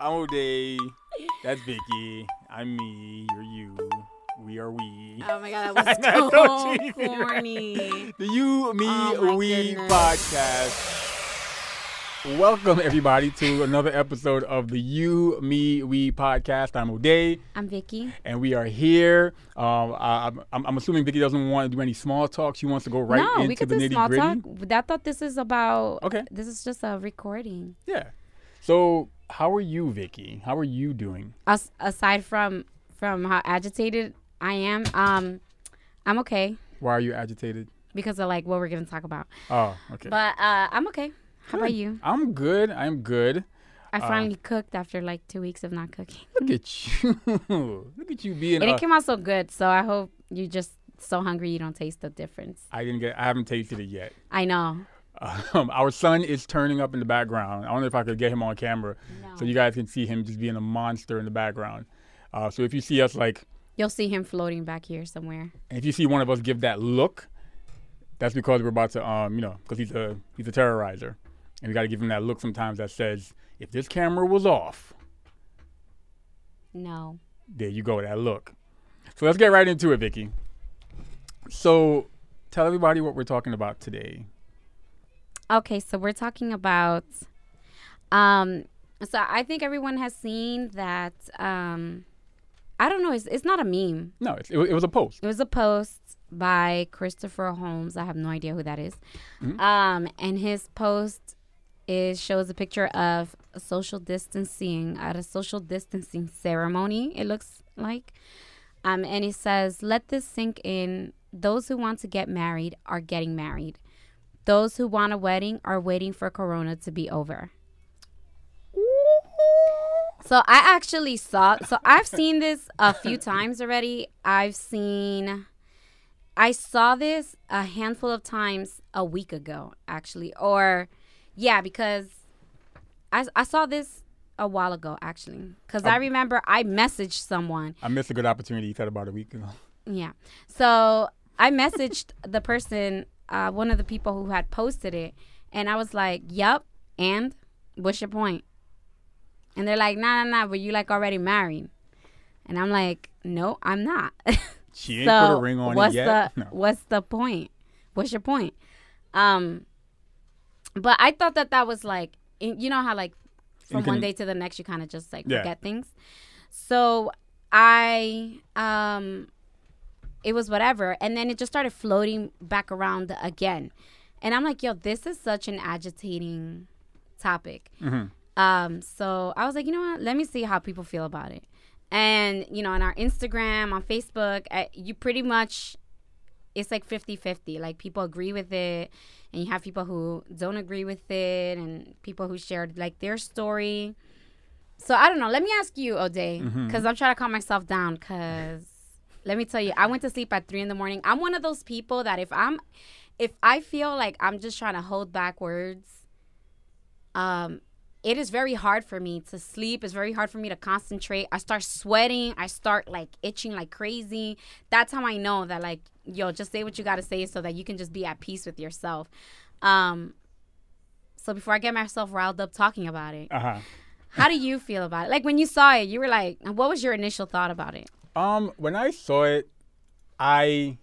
I'm O'Day. That's Vicky. I'm me. You're you. We are we. Oh my god, that was so so cheesy, right? corny. The You, Me, Oh We goodness. podcast. Welcome, everybody, to another episode of the You, Me, We podcast. I'm O'Day, I'm Vicky. and we are here. Um, I, I'm, I'm assuming Vicky doesn't want to do any small talk. She wants to go right no, into we could the do nitty small gritty. talk. I thought this is about. Okay. This is just a recording. Yeah. So, how are you, Vicky? How are you doing? As, aside from from how agitated I am, um, I'm okay Why are you agitated? because of like what we're gonna talk about. Oh, okay. But uh, I'm okay. How about you? I'm good. I'm good. I Uh, finally cooked after like two weeks of not cooking, Look at you. Look at you being. and uh, it came out so good. So I hope you just so hungry you don't taste the difference. I didn't get. I haven't tasted it yet. I know. Um, our son is turning up in the background. I wonder if I could get him on camera so you guys can see him just being a monster in the background. Uh, so if you see us like, You'll see him floating back here somewhere. and if you see one of us give that look, that's because we're about to, um, you know, because he's a he's a terrorizer, and we got to give him that look sometimes that says, if this camera was off, No. there you go, that look. So let's get right into it, Vicky. So tell everybody what we're talking about today. Okay, so we're talking about um so I think everyone has seen that um I don't know, it's it's not a meme. No, it, it was a post. It was a post by Christopher Holmes. I have no idea who that is. Mhm. Um and his post is shows a picture of a social distancing at a social distancing ceremony, it looks like. Um and it says, "Let this sink in. Those who want to get married are getting married. Those who want a wedding are waiting for Corona to be over. So I actually saw. So I've seen this a few times already. I've seen. I saw this a handful of times a week ago, actually, or yeah, because I I saw this a while ago, actually, because I oh. remember I messaged someone I missed a good opportunity you said about a week ago. yeah. So I messaged the person, uh, one of the people who had posted it, and I was like, "Yup." And what's your point? And they're like, "Nah, nah, nah. But you like already married?" And I'm like, "No, I'm not." She ain't so put a ring on what's it yet. the No. what's the point? What's your point? Um, but I thought that that was like, you know how like from can- one day to the next you kind of just like Yeah. forget things. So I um, it was whatever, and then it just started floating back around again, and I'm like, yo, this is such an agitating topic. Mhm. Um, so I was like, you know what? Let me see how people feel about it. And, you know, on our Instagram, on Facebook, I, you pretty much, it's like 50 50. Like people agree with it, and you have people who don't agree with it, and people who shared like their story. So I don't know. Let me ask you, O'Day, because I'm trying to calm myself down. Because let me tell you, I went to sleep at three in the morning. I'm one of those people that if I'm, if I feel like I'm just trying to hold back words, um, it is very hard for me to sleep. It's very hard for me to concentrate. I start sweating. I start like itching like crazy. That's how I know that like, yo, just say what you got to say so that you can just be at peace with yourself. Um, so before I get myself riled up talking about it, Uh-huh. how do you feel about it? Like when you saw it, you were like, what was your initial thought about it? Um, when I saw it, I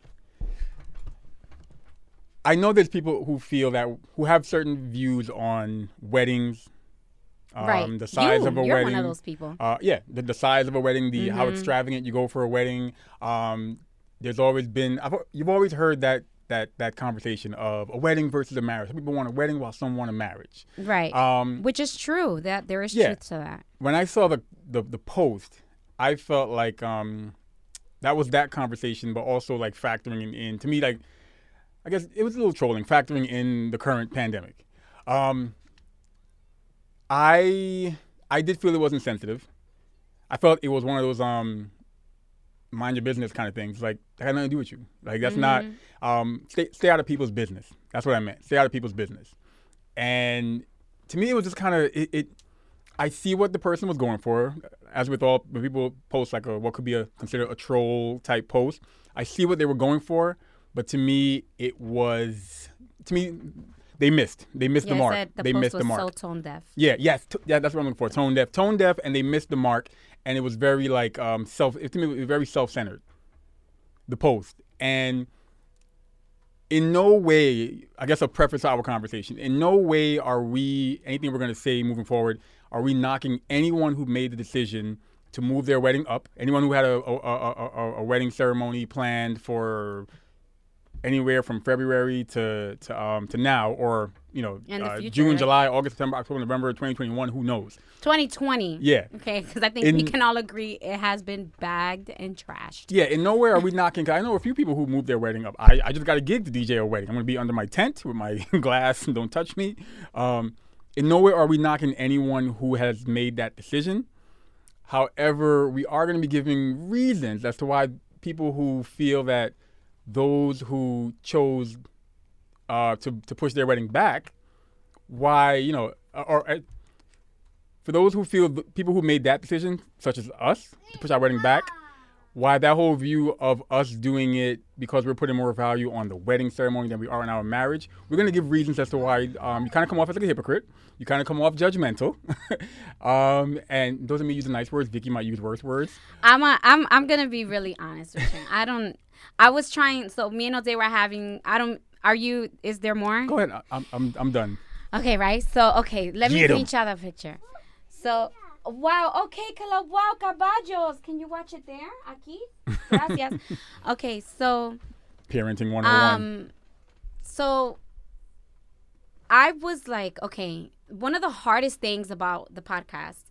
I know there's people who feel that who have certain views on weddings. Um, right. The size you, of a you're wedding. one of those people. Uh, yeah, the, the size of a wedding, the how Mhm. extravagant you go for a wedding. Um, there's always been I've, you've always heard that that that conversation of a wedding versus a marriage. Some people want a wedding while some want a marriage. Right. Um, Which is true. That there is yeah. truth to that. when I saw the, the the post, I felt like um that was that conversation, but also like factoring in, to me like I guess it was a little trolling, factoring in the current pandemic. Um, I I did feel it wasn't sensitive. I felt it was one of those um mind your business kind of things. Like that had nothing to do with you. Like that's not um stay stay out of people's business. That's what I meant. Stay out of people's business. And to me, it was just kind of it, it. I see what the person was going for. As with all, when people post like a what could be a considered a troll type post, I see what they were going for. But to me, it was to me they missed. They missed Yeah, the mark. the they post missed was the mark. so tone deaf. Yeah, yes, t- yeah, that's what I'm looking for. Tone deaf, tone deaf, and they missed the mark, and it was very like um self. It, to me, it was very self centered. The post, and in no way, I guess a preface to our conversation. In no way are we anything we're going to say moving forward. Are we knocking anyone who made the decision to move their wedding up? Anyone who had a a, a, a, wedding ceremony planned for anywhere from February to to um to now, or you know uh, future, June, right? July, August, September, October, November, 2021. Who knows? 2020. Yeah. Okay, because I think we can all agree it has been bagged and trashed. Yeah, and nowhere are we knocking. 'cause I know a few people who moved their wedding up. I, I just got a gig to DJ a wedding. I'm gonna be under my tent with my glass and don't touch me. Um, in nowhere are we knocking anyone who has made that decision. However, we are gonna be giving reasons as to why people who feel that those who chose uh, to to push their wedding back, why you know, or, or for those who feel people who made that decision, such as us, to push our wedding back, why that whole view of us doing it because we're putting more value on the wedding ceremony than we are in our marriage. We're gonna give reasons as to why um, you kind of come off as like a hypocrite. You kind of come off judgmental, um, and those of me using nice words. Vicky might use worse words. I'm a, I'm I'm gonna be really honest with you. I don't. I was trying. So me and Jose were having. I don't. Are you? Is there more? Go ahead. I- I'm I'm, I'm done. Okay, right. So okay, let me Get 'em. paint y'all the picture. So wow. Okay, Kala. Wow, caballos. Can you watch it there? Aquí. Gracias. okay, so Parenting 101. um, so I was like, okay, one of the hardest things about the podcast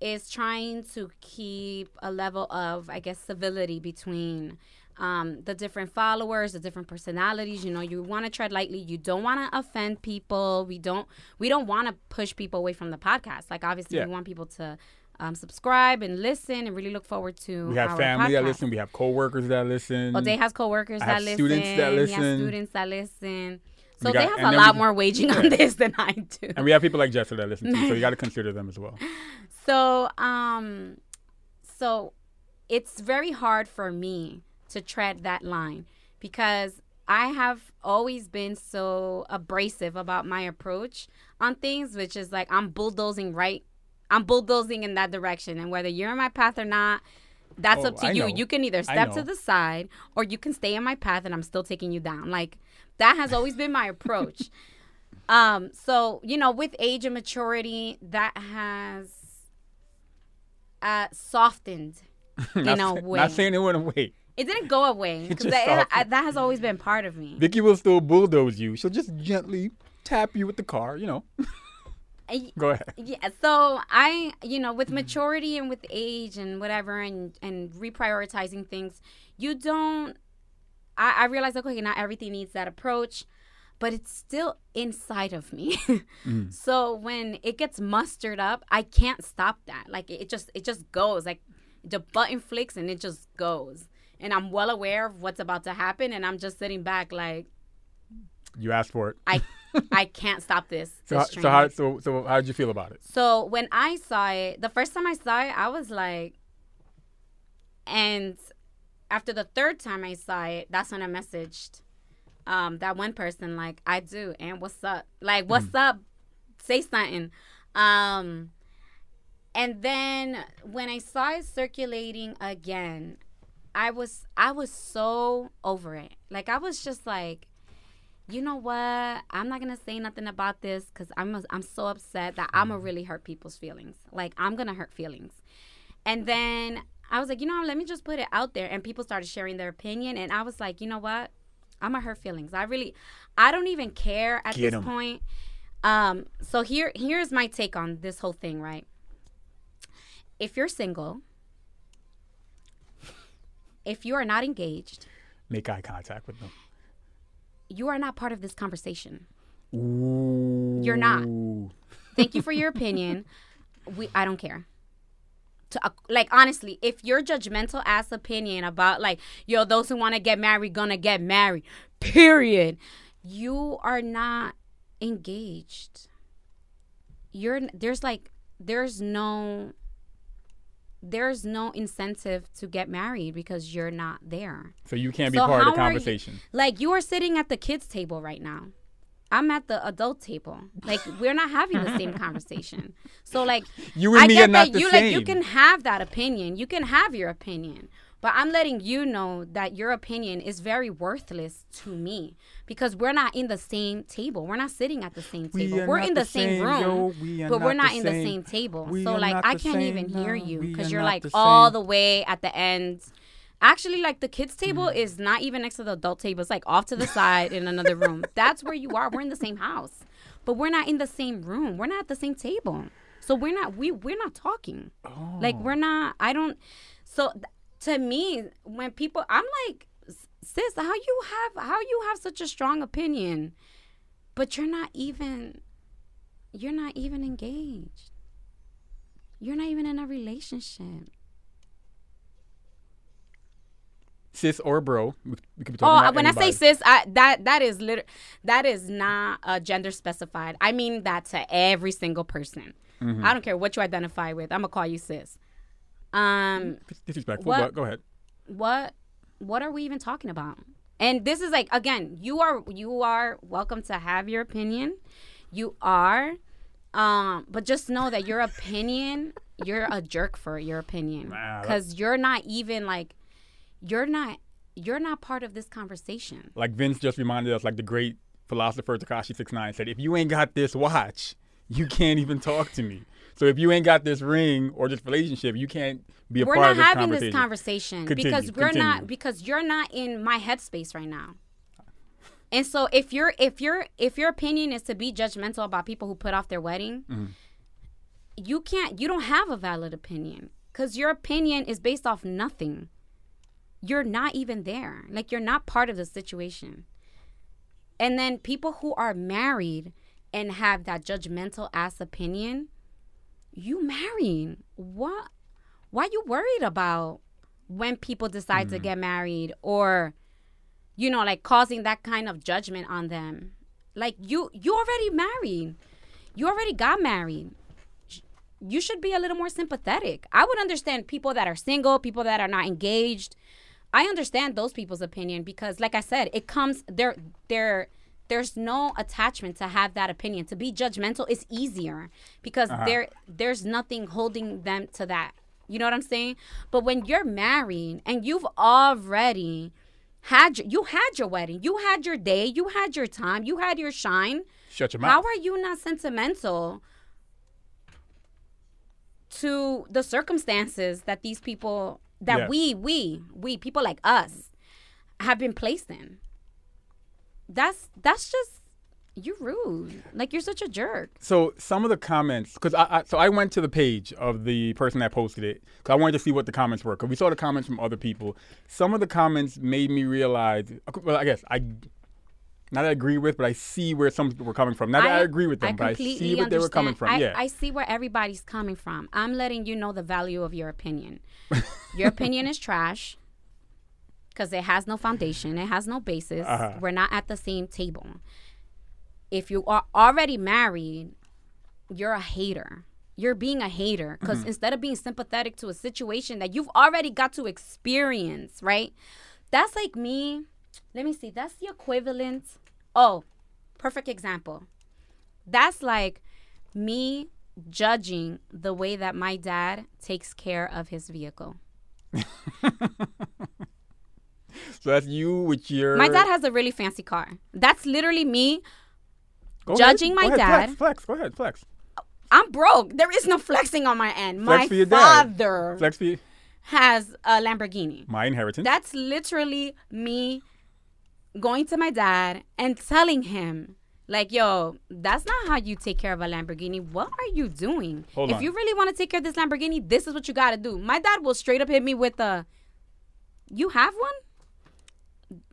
is trying to keep a level of, I guess, civility between um, the different followers, the different personalities. You know, you want to tread lightly. You don't want to offend people. We don't. We don't want to push people away from the podcast. Like, obviously, Yeah. we want people to. Um, subscribe and listen and really look forward to we have family that listen. We have coworkers that listen. Ode has coworkers I that have listen. students that listen. students that listen. So We they have a lot we- more waging on this than I do. and we have people like Jessa that listen too, so you got to consider them as well. So um, so it's very hard for me to tread that line because I have always been so abrasive about my approach on things, which is like I'm bulldozing right. I'm bulldozing in that direction, and whether you're in my path or not, that's Oh, up to I you. know. You can either step to the side or you can stay in my path, and I'm still taking you down. Like that has always been my approach. Um, so you know, with age and maturity, that has uh, softened in not, a way. not saying it went away. It didn't go away that, softened. Uh, that has always been part of me. Vicky will still bulldoze you. She'll just gently tap you with the car. You know. Uh, go ahead. Yeah, so I, you know, with maturity and with age and whatever, and and reprioritizing things, you don't. I, I realize, okay, not everything needs that approach, but it's still inside of me. Mm. So when it gets mustered up, I can't stop that. Like it just, it just goes. Like the button flicks and it just goes. And I'm well aware of what's about to happen, and I'm just sitting back, like You asked for it. I, I can't stop this. So, how- so how so so how did you feel about it? So when I saw it, the first time I saw it, I was like, and after the third time I saw it, that's when I messaged um, that one person, like, I do, and what's up? Like, what's up? Say something. Um, and then when I saw it circulating again, I was I was so over it. Like I was just like, you know what? I'm not gonna say nothing about this because I'm i I'm so upset that I'm gonna really hurt people's feelings. Like I'm gonna hurt feelings. And then I was like, you know, let me just put it out there. And people started sharing their opinion, and I was like, you know what? I'm gonna hurt feelings. I really, I don't even care at Get this 'em. point. Um, so here, here's my take on this whole thing. Right? If you're single, if you are not engaged, Make eye contact with them. you are not part of this conversation. Ooh. You're not. Thank you for your opinion. We I don't care. To, uh, like honestly, if your judgmental ass opinion about like yo those who want to get married gonna get married, period, you are not engaged. You're there's like there's no there's no incentive to get married because you're not there. So you can't be So part of the are you- conversation. Like you are sitting at the kids' table right now. I'm at the adult table. Like we're not having the same conversation. So like You and I me get are not that the you like you can have that opinion. You can have your opinion. But I'm letting you know that your opinion is very worthless to me because we're not in the same table. We're not sitting at the same table. are we're in the, the same, same, room, yo. We but we're not the in the same. same table. We so like I can't even same, hear you because you're like the all the way at the end. Actually, like the kids' table Mm. is not even next to the adult table. It's like off to the side in another room. That's where you are. We're in the same house, but we're not in the same room. We're not at the same table. So we're not we we're not talking. Like Oh. we're not. I don't. So to me, when people, I'm like, sis, how you have how you have such a strong opinion, but you're not even. You're not even engaged. You're not even in a relationship. sis or bro. We, we could be Oh, about when I say sis, I, that that is liter- that is not uh, gender specified. I mean that to every single person. Mm-hmm. I don't care what you identify with. I'm gonna call you sis. Um, disrespectful, What- but go ahead. what what are we even talking about? And this is like again, you are you are welcome to have your opinion. You are, um, but just know that your opinion, you're a jerk for your opinion because you're not even like, you're not you're not part of this conversation. Like Vince just reminded us, like the great philosopher Tekashi Six Nine said, if you ain't got this watch, you can't even talk to me. So if you ain't got this ring or this relationship, you can't be a we're part not of this having this conversation Continue, because we're continue. not because you're not in my headspace right now and so if your if your if your opinion is to be judgmental about people who put off their wedding Mm-hmm. you can't you don't have a valid opinion because your opinion is based off nothing you're not even there like you're not part of the situation and then people who are married and have that judgmental ass opinion you marrying. what why you worried about when people decide to mm. get married or you know like causing that kind of judgment on them? Like you you already married. You already got married. You should be a little more sympathetic. I would understand people that are single people that are not engaged. I understand those people's opinion because like i said it comes there there there's no attachment to have that opinion. To be judgmental is easier because uh-huh. there there's nothing holding them to that. You know what i'm saying? But when you're married and you've already had your, you had your wedding you had your day you had your time you had your shine. Shut your mouth. how are you not sentimental to the circumstances that these people that we we we people like us have been placed in? That's that's just you're rude. Like you're such a jerk. So some of the comments, because I, I so I went to the page of the person that posted it because I wanted to see what the comments were. Because we saw the comments from other people. Some of the comments made me realize. Well, I guess I not that I agree with, but I see where some people were coming from. Not that I, agree with them, but I see what they were coming from. I, yeah. I see where everybody's coming from. I'm letting you know the value of your opinion. your opinion is trash because it has no foundation, it has no basis. Uh-huh. We're not at the same table. If you are already married, you're a hater. You're being a hater because Mm-hmm. instead of being sympathetic to a situation that you've already got to experience, right? That's like me. Let me see. That's the equivalent. Oh, perfect example. That's like me judging the way that my dad takes care of his vehicle. so that's you with your. My dad has a really fancy car. That's literally me. Go judging ahead. my Go ahead, dad. Flex, flex. Go ahead, flex. I'm broke. There is no flexing on my end. Flex my for your dad. father Flex for you. has a Lamborghini. my inheritance. That's literally me going to my dad and telling him, like, yo, that's not how you take care of a Lamborghini. What are you doing? Hold if on. you really want to take care of this Lamborghini, this is what you got to do. My dad will straight up hit me with a, you have one?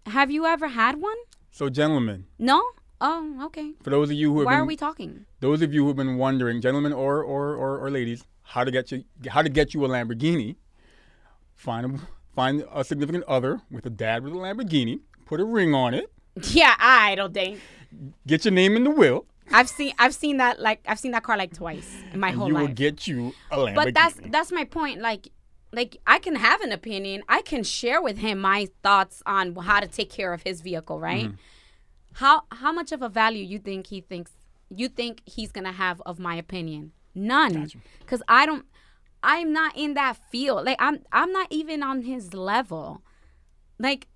Have you ever had one? so, gentlemen, No? Oh, okay. for those of you who have Why been, are we talking? those of you who've been wondering, gentlemen or, or, or, or ladies, how to get you how to get you a Lamborghini, find a, find a significant other with a dad with a Lamborghini, put a ring on it, Yeah, I don't think. get your name in the will, I've seen I've seen that like I've seen that car like twice in my and whole you life. will get you a Lamborghini. but that's that's my point like like i can have an opinion i can share with him my thoughts on how to take care of his vehicle right mm-hmm. how how much of a value you think he thinks you think he's gonna have of my opinion? None, because I don't. I'm not in that field. Like I'm I'm not even on his level. Like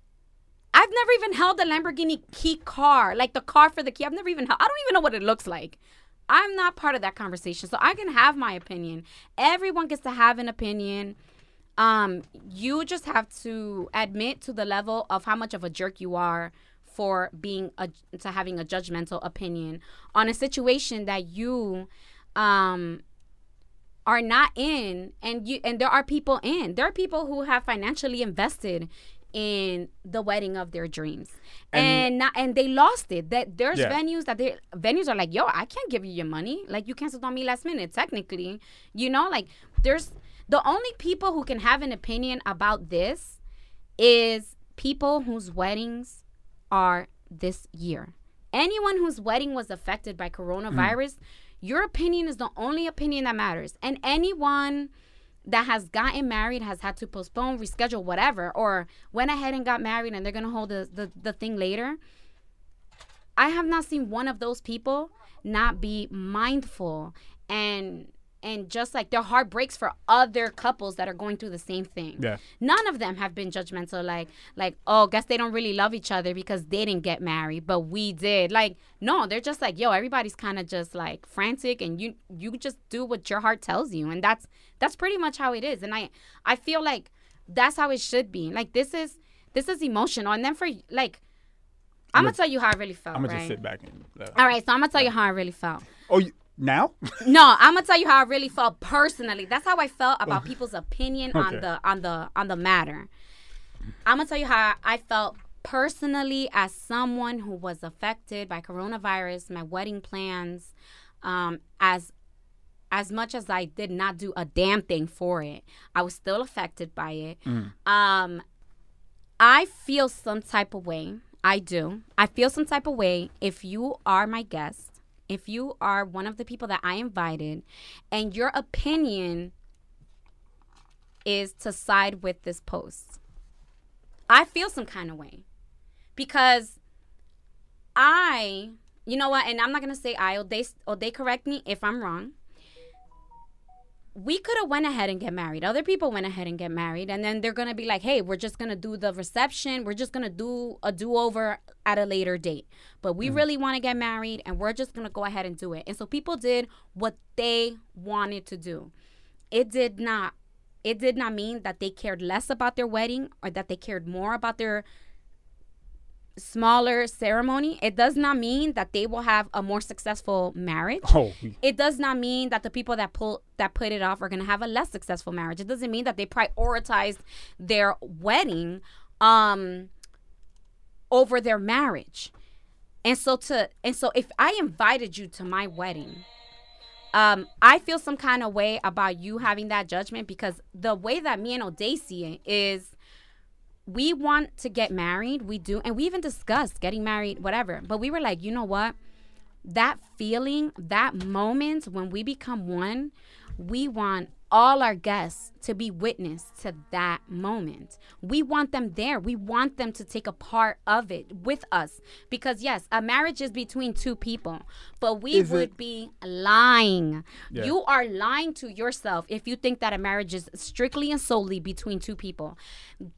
I've never even held a Lamborghini key car, like the car for the key. I've never even held, I don't even know what it looks like. I'm not part of that conversation. So I can have my opinion. Everyone gets to have an opinion. Um, you just have to admit to the level of how much of a jerk you are for being a to having a judgmental opinion on a situation that you um are not in. And you and there are people in. There are people who have financially invested in the wedding of their dreams. And and, not, and they lost it. That there's Yeah. venues that they venues are like yo i can't give you your money. Like you canceled on me last minute technically. You know like there's the only people who can have an opinion about this is people whose weddings are this year anyone whose wedding was affected by hmm. coronavirus your opinion is the only opinion that matters and anyone that has gotten married has had to postpone, reschedule, whatever, or went ahead and got married and they're gonna hold the, the, the thing later. I have not seen one of those people not be mindful and and just like their heart breaks for other couples that are going through the same thing. Yeah. None of them have been judgmental like like oh guess they don't really love each other because they didn't get married but we did. Like no, they're just like yo everybody's kind of just like frantic and you you just do what your heart tells you and that's that's pretty much how it is. And I I feel like that's how it should be. Like this is this is emotional and then for like I'm gonna tell you how I really felt. I'm gonna right? just sit back and. Uh, All right, so I'm gonna tell you how I really felt. oh, you, now? No, I'm gonna tell you how I really felt personally. That's how I felt about people's opinion on the on the on the matter. I'm gonna tell you how I felt personally as someone who was affected by coronavirus, my wedding plans, um, as as much as I did not do a damn thing for it, I was still affected by it. Um, I feel some type of way. I do. I feel some type of way if you are my guest, if you are one of the people that I invited, and your opinion is to side with this post. I feel some kind of way because I, you know what, and I'm not gonna say I or they or they correct me if I'm wrong. We could have went ahead and get married. Other people went ahead and get married, and then they're gonna be like, "Hey, we're just gonna do the reception. We're just gonna do a do over at a later date." But we mm. really want to get married, and we're just gonna go ahead and do it. And so people did what they wanted to do. It did not. It did not mean that they cared less about their wedding or that they cared more about their smaller ceremony. It does not mean that they will have a more successful marriage. Oh, It does not mean that the people that pull that put it off are going to have a less successful marriage. It doesn't mean that they prioritized their wedding um over their marriage. And so to and so if I invited you to my wedding, um, I feel some kind of way about you having that judgment because the way that me and O'Day see it is we want to get married. We do. And we even discussed getting married, whatever. But we were like, you know what? That feeling, that moment when we become one, we want all our guests to be witness to that moment. We want them there. We want them to take a part of it with us. Because, yes, a marriage is between two people, but we Is would it- be lying. Yeah. You are lying to yourself if you think that a marriage is strictly and solely between two people.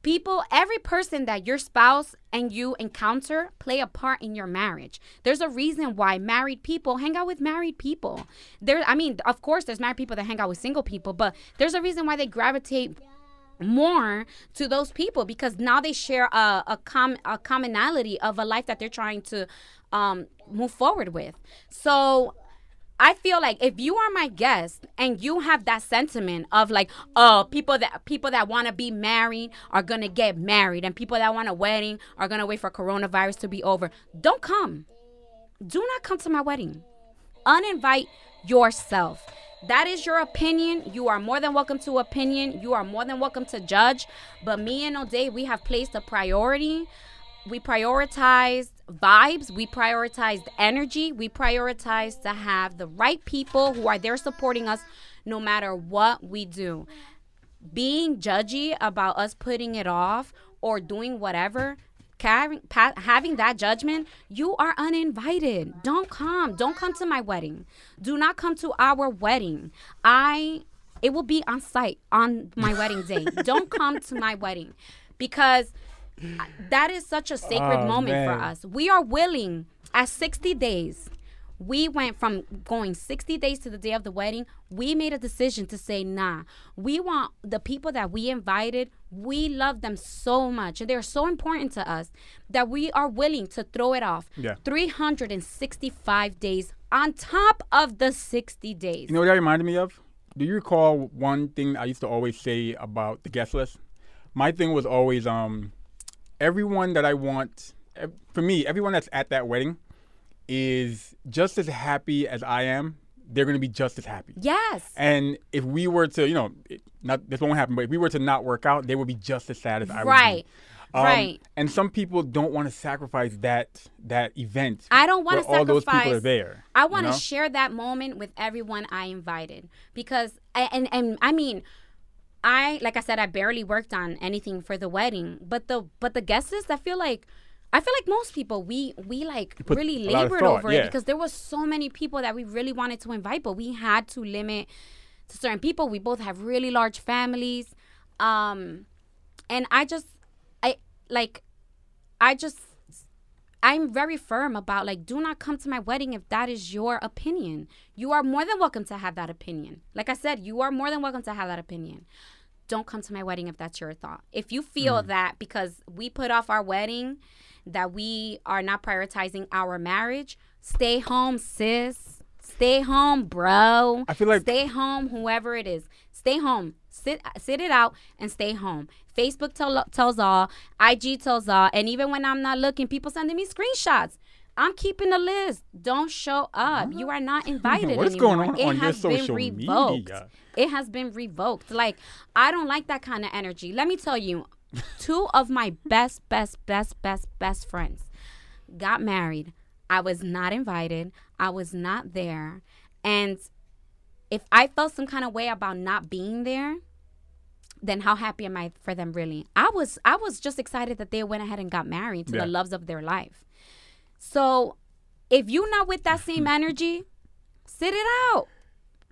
People, every person that your spouse and you encounter play a part in your marriage. There's a reason why married people hang out with married people. There, I mean, of course, there's married people that hang out with single people, but there's a reason why they gravitate more to those people because now they share a a, com- a commonality of a life that they're trying to um, move forward with. So I feel like if you are my guest and you have that sentiment of like, oh, people that people that want to be married are gonna get married, and people that want a wedding are gonna wait for coronavirus to be over, don't come. Do not come to my wedding. Uninvite yourself. That is your opinion. You are more than welcome to opinion. You are more than welcome to judge. But me and O'Day, we have placed a priority. We prioritized vibes. We prioritized energy. We prioritized to have the right people who are there supporting us no matter what we do. Being judgy about us putting it off or doing whatever carrying, pa- having that judgment, you are uninvited. Don't come. Don't come to my wedding. Do not come to our wedding. I it will be on site on my wedding day. Don't come to my wedding because uh, that is such a sacred Oh, moment for us. We are willing at 60 days. We went from going 60 days to the day of the wedding. We made a decision to say, nah, we want the people that we invited, we love them so much. And they're so important to us that we are willing to throw it off. Yeah. 365 days on top of the 60 days. You know what that reminded me of? Do you recall one thing I used to always say about the guest list? My thing was always um, everyone that I want, for me, everyone that's at that wedding is just as happy as I am. They're going to be just as happy. yes. And if we were to, you know, not this won't happen, but if we were to not work out, they would be just as sad as I would Right. be. Um, Right. And some people don't want to sacrifice that that event. I don't want to sacrifice. all those people are there. I you want to know? share that moment with everyone I invited because and and I mean I like I said I barely worked on anything for the wedding but the but the guest list I feel like I feel like most people we we like really a lot of labored thought, over yeah. it because there was so many people that we really wanted to invite but we had to limit to certain people we both have really large families um and I just I like I just I'm very firm about like do not come to my wedding if that is your opinion. You are more than welcome to have that opinion. Like I said, you are more than welcome to have that opinion. Don't come to my wedding if that's your thought. If you feel Mm. that because we put off our wedding that we are not prioritizing our marriage, stay home, sis. Stay home, bro. I feel like- stay home, whoever it is. Stay home. Sit sit it out and stay home. Facebook tell, tells all, IG tells all, and even when I'm not looking, people sending me screenshots. I'm keeping a list. Don't show up. You are not invited What is anymore. going on it on your has been social revoked. media? It has been revoked. Like I don't like that kind of energy. Let me tell you, two of my best, best, best, best, best friends got married. I was not invited. I was not there. And if I felt some kind of way about not being there, then how happy am I for them really? I was I was just excited that they went ahead and got married to Yeah. the loves of their life. So if you're not with that same energy, sit it out.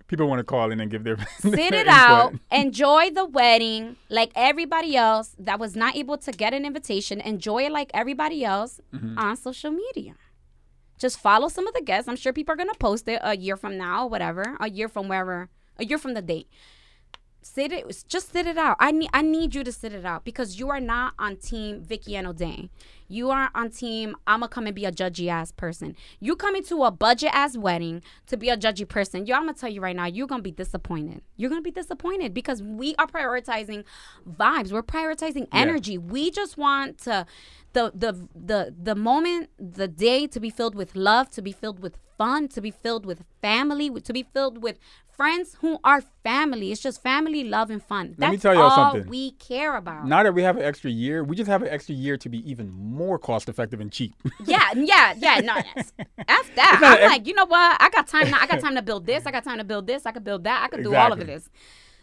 People want to call in and give their Sit their it input. out. Enjoy the wedding like everybody else that was not able to get an invitation. Enjoy it like everybody else Mm-hmm. on social media. Just follow some of the guests. I'm sure people are gonna post it a year from now, or whatever, a year from wherever, a year from the date. Sit it, just sit it out. I need, I need you to sit it out because you are not on team Vicky and O'Dane. You are on team. I'ma come and be a judgy ass person. You coming to a budget ass wedding to be a judgy person. Yo, I'm gonna tell you right now, you're gonna be disappointed. You're gonna be disappointed because we are prioritizing vibes. We're prioritizing energy. We just want to the the the the moment, the day to be filled with love, to be filled with fun, to be filled with family, to be filled with friends who are family. It's just family, love, and fun. Let me That's tell y'all all something. we care about. Now that we have an extra year, we just have an extra year to be even more cost effective and cheap. Yeah, yeah, yeah. No, yes. F that. I'm ev- like, you know what? I got time now. I got time to build this. I got time to build this. I could build that. I could do all of Exactly. this.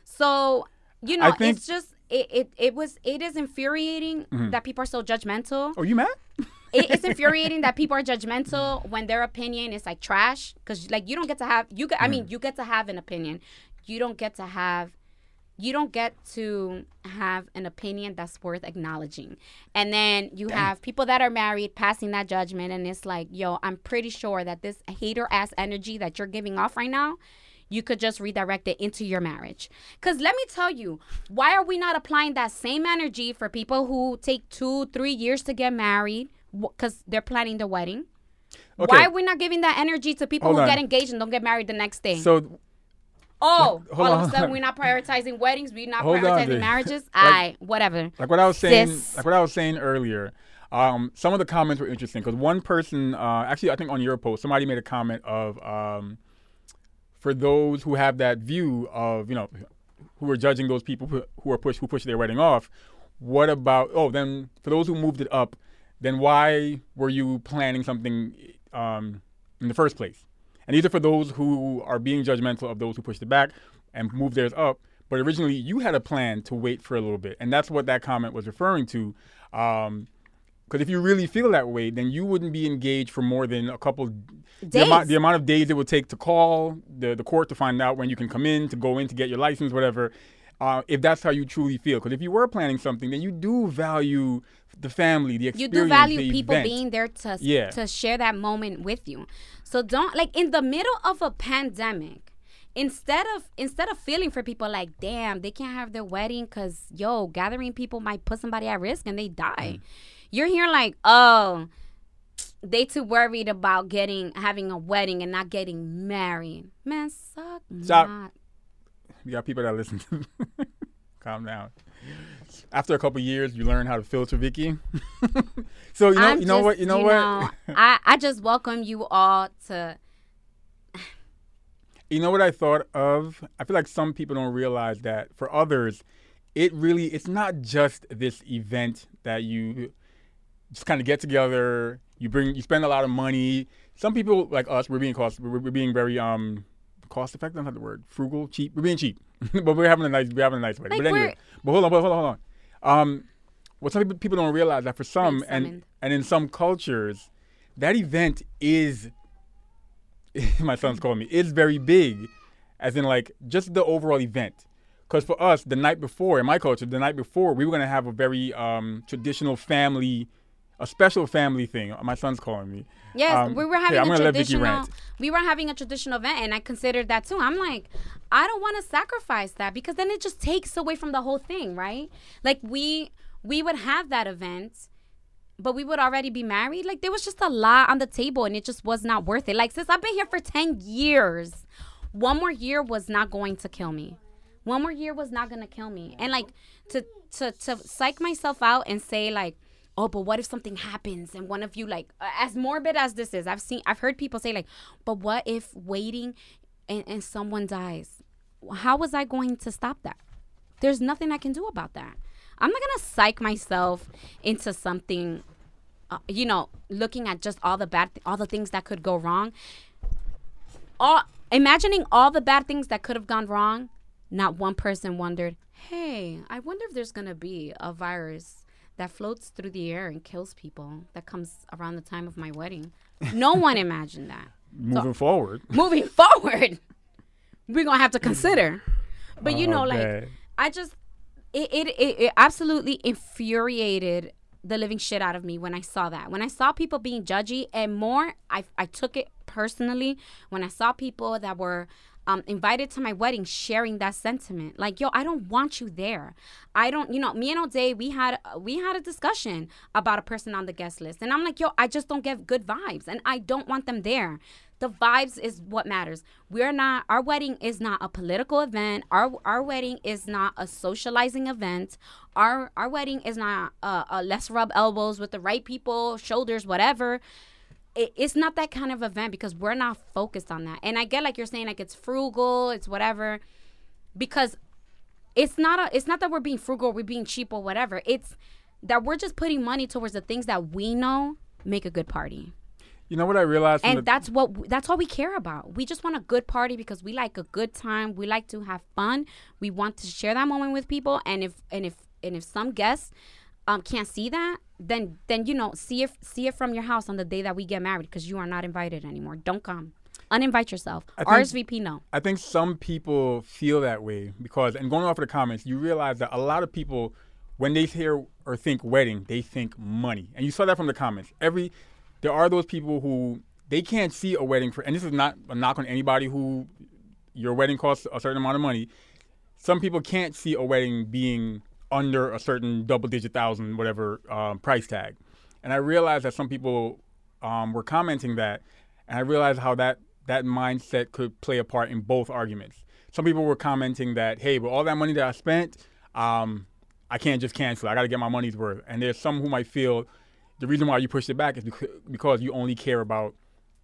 So, you know, think- it's just it, it it was it is infuriating mm-hmm. that people are so judgmental. Are you mad? it, it's infuriating that people are judgmental when their opinion is like trash because like you don't get to have you get, i mean you get to have an opinion. You don't get to have you don't get to have an opinion that's worth acknowledging. And then you have people that are married passing that judgment and it's like yo i'm pretty sure that this hater ass energy that you're giving off right now you could just redirect it into your marriage. Because let me tell you, why are we not applying that same energy for people who take two, three years to get married because they're planning their wedding? Okay. Why are we not giving that energy to people Hold who on. get engaged and don't get married the next day? So oh, hold all of a sudden we're not prioritizing weddings, we're not Hold prioritizing Jay. marriages. Like- I whatever. like what I was saying, Sis. like what I was saying earlier. Um, some of the comments were interesting because one person, uh, actually, I think on your post, somebody made a comment of um, for those who have that view of you know who are judging those people who, who are push who push their wedding off. What about oh then for those who moved it up, then why were you planning something um, in the first place? And these are for those who are being judgmental of those who pushed it back and moved theirs up. But originally, you had a plan to wait for a little bit, and that's what that comment was referring to. Um, Because if you really feel that way, then you wouldn't be engaged for more than a couple the Days. amount, the amount of days it would take to call the, the court to find out when you can come in, to go in to get your license, whatever. Uh, if that's how you truly feel, because if you were planning something, then you do value the family, the experience. you do value people event. being there to Yeah. to share that moment with you. So don't like in the middle of a pandemic. Instead of instead of feeling for people like, damn, they can't have their wedding because yo, gathering people might put somebody at risk and they die. Mm. You're here like, oh, they too worried about getting having a wedding and not getting married. Man, suck Stop. not. You got people that listen to. Calm down. After a couple years, you learn how to filter Vicky. so you know, I'm you know just, what, you know what, I, I just welcome you all to you know what I thought of. I feel like some people don't realize that for others, it really it's not just this event that you just kind of get together. You bring, you spend a lot of money. Some people like us, we're being cost, we're, we're being very um cost effective. That's not have the word. Frugal, cheap. We're being cheap, but we're having a nice, we're having a nice wedding. Like, but anyway, but hold on, but hold on, hold on. Um, what some people, don't realize that for some and and in some cultures, that event is my son's calling me. is very big, as in like just the overall event. Because for us, the night before in my culture, the night before we were gonna have a very um, traditional family, a special family thing. My son's calling me. Yes, Um, we were having I'm a gonna let Vicky traditional. We were having a traditional event, and I considered that too. I'm like, I don't want to sacrifice that because then it just takes away from the whole thing, right? Like we we would have that event, but we would already be married. Like there was just a lot on the table, and it just was not worth it. Like since I've been here for ten years, one more year was not going to kill me. One more year was not gonna kill me. And like to to to psych myself out and say like, oh, but what if something happens and one of you like as morbid as this is, I've seen I've heard people say like, but what if waiting and, and someone dies? How was I going to stop that? There's nothing I can do about that. I'm not gonna psych myself into something uh, you know, looking at just all the bad, all the things that could go wrong. All imagining all the bad things that could have gone wrong. Not one person wondered, "Hey, I wonder if there's gonna be a virus that floats through the air and kills people that comes around the time of my wedding." No one imagined that. Moving forward. Moving forward, we're gonna have to consider. But you know, like I just it, it it it absolutely infuriated the living shit out of me when I saw that. When I saw people being judgy and more, I I took it personally when I saw people that were um, invited to my wedding sharing that sentiment. Like, yo, I don't want you there. I don't, you know, me and O'Day, we had we had a discussion about a person on the guest list, and I'm like, yo, I just don't get good vibes, and I don't want them there. The vibes is what matters. We're not. Our wedding is not a political event. Our our wedding is not a socializing event. Our our wedding is not uh, a let's rub elbows with the right people, shoulders, whatever it, it's not that kind of event because we're not focused on that. And I get like you're saying like it's frugal, it's whatever, because it's not a it's not that we're being frugal, we're being cheap or whatever. It's that we're just putting money towards the things that we know make a good party. You know what I realized? And the- that's what that's all we care about. We just want a good party because we like a good time. We like to have fun. We want to share that moment with people. And if and if and if some guests um can't see that, then then you know see it see it from your house on the day that we get married because you are not invited anymore. Don't come. Uninvite yourself. I think- RSVP no. I think some people feel that way because, and going off of the comments, you realize that a lot of people, when they hear or think wedding, they think money, and you saw that from the comments. Every there are those people who they can't see a wedding for, and this is not a knock on anybody who your wedding costs a certain amount of money. Some people can't see a wedding being under a certain double-digit thousand whatever um, price tag, and I realized that some people um, were commenting that, and I realized how that that mindset could play a part in both arguments. Some people were commenting that, hey, with all that money that I spent, um, I can't just cancel. I got to get my money's worth. And there's some who might feel the reason why you pushed it back is because you only care about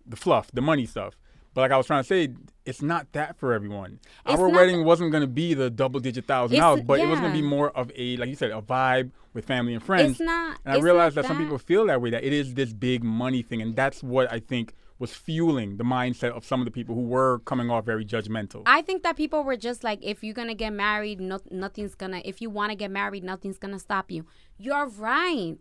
the fluff, the money stuff. But like I was trying to say, it's not that for everyone. It's Our wedding wasn't going to be the double digit thousand dollars, but it was going to be more of a, like you said, a vibe with family and friends. It's not- And I realized not that, some people feel that way, that it is this big money thing. And that's what I think was fueling the mindset of some of the people who were coming off very judgmental. I think that people were just like, if you're gonna get married, no, nothing's gonna. If you want to get married, nothing's gonna stop you. You're right.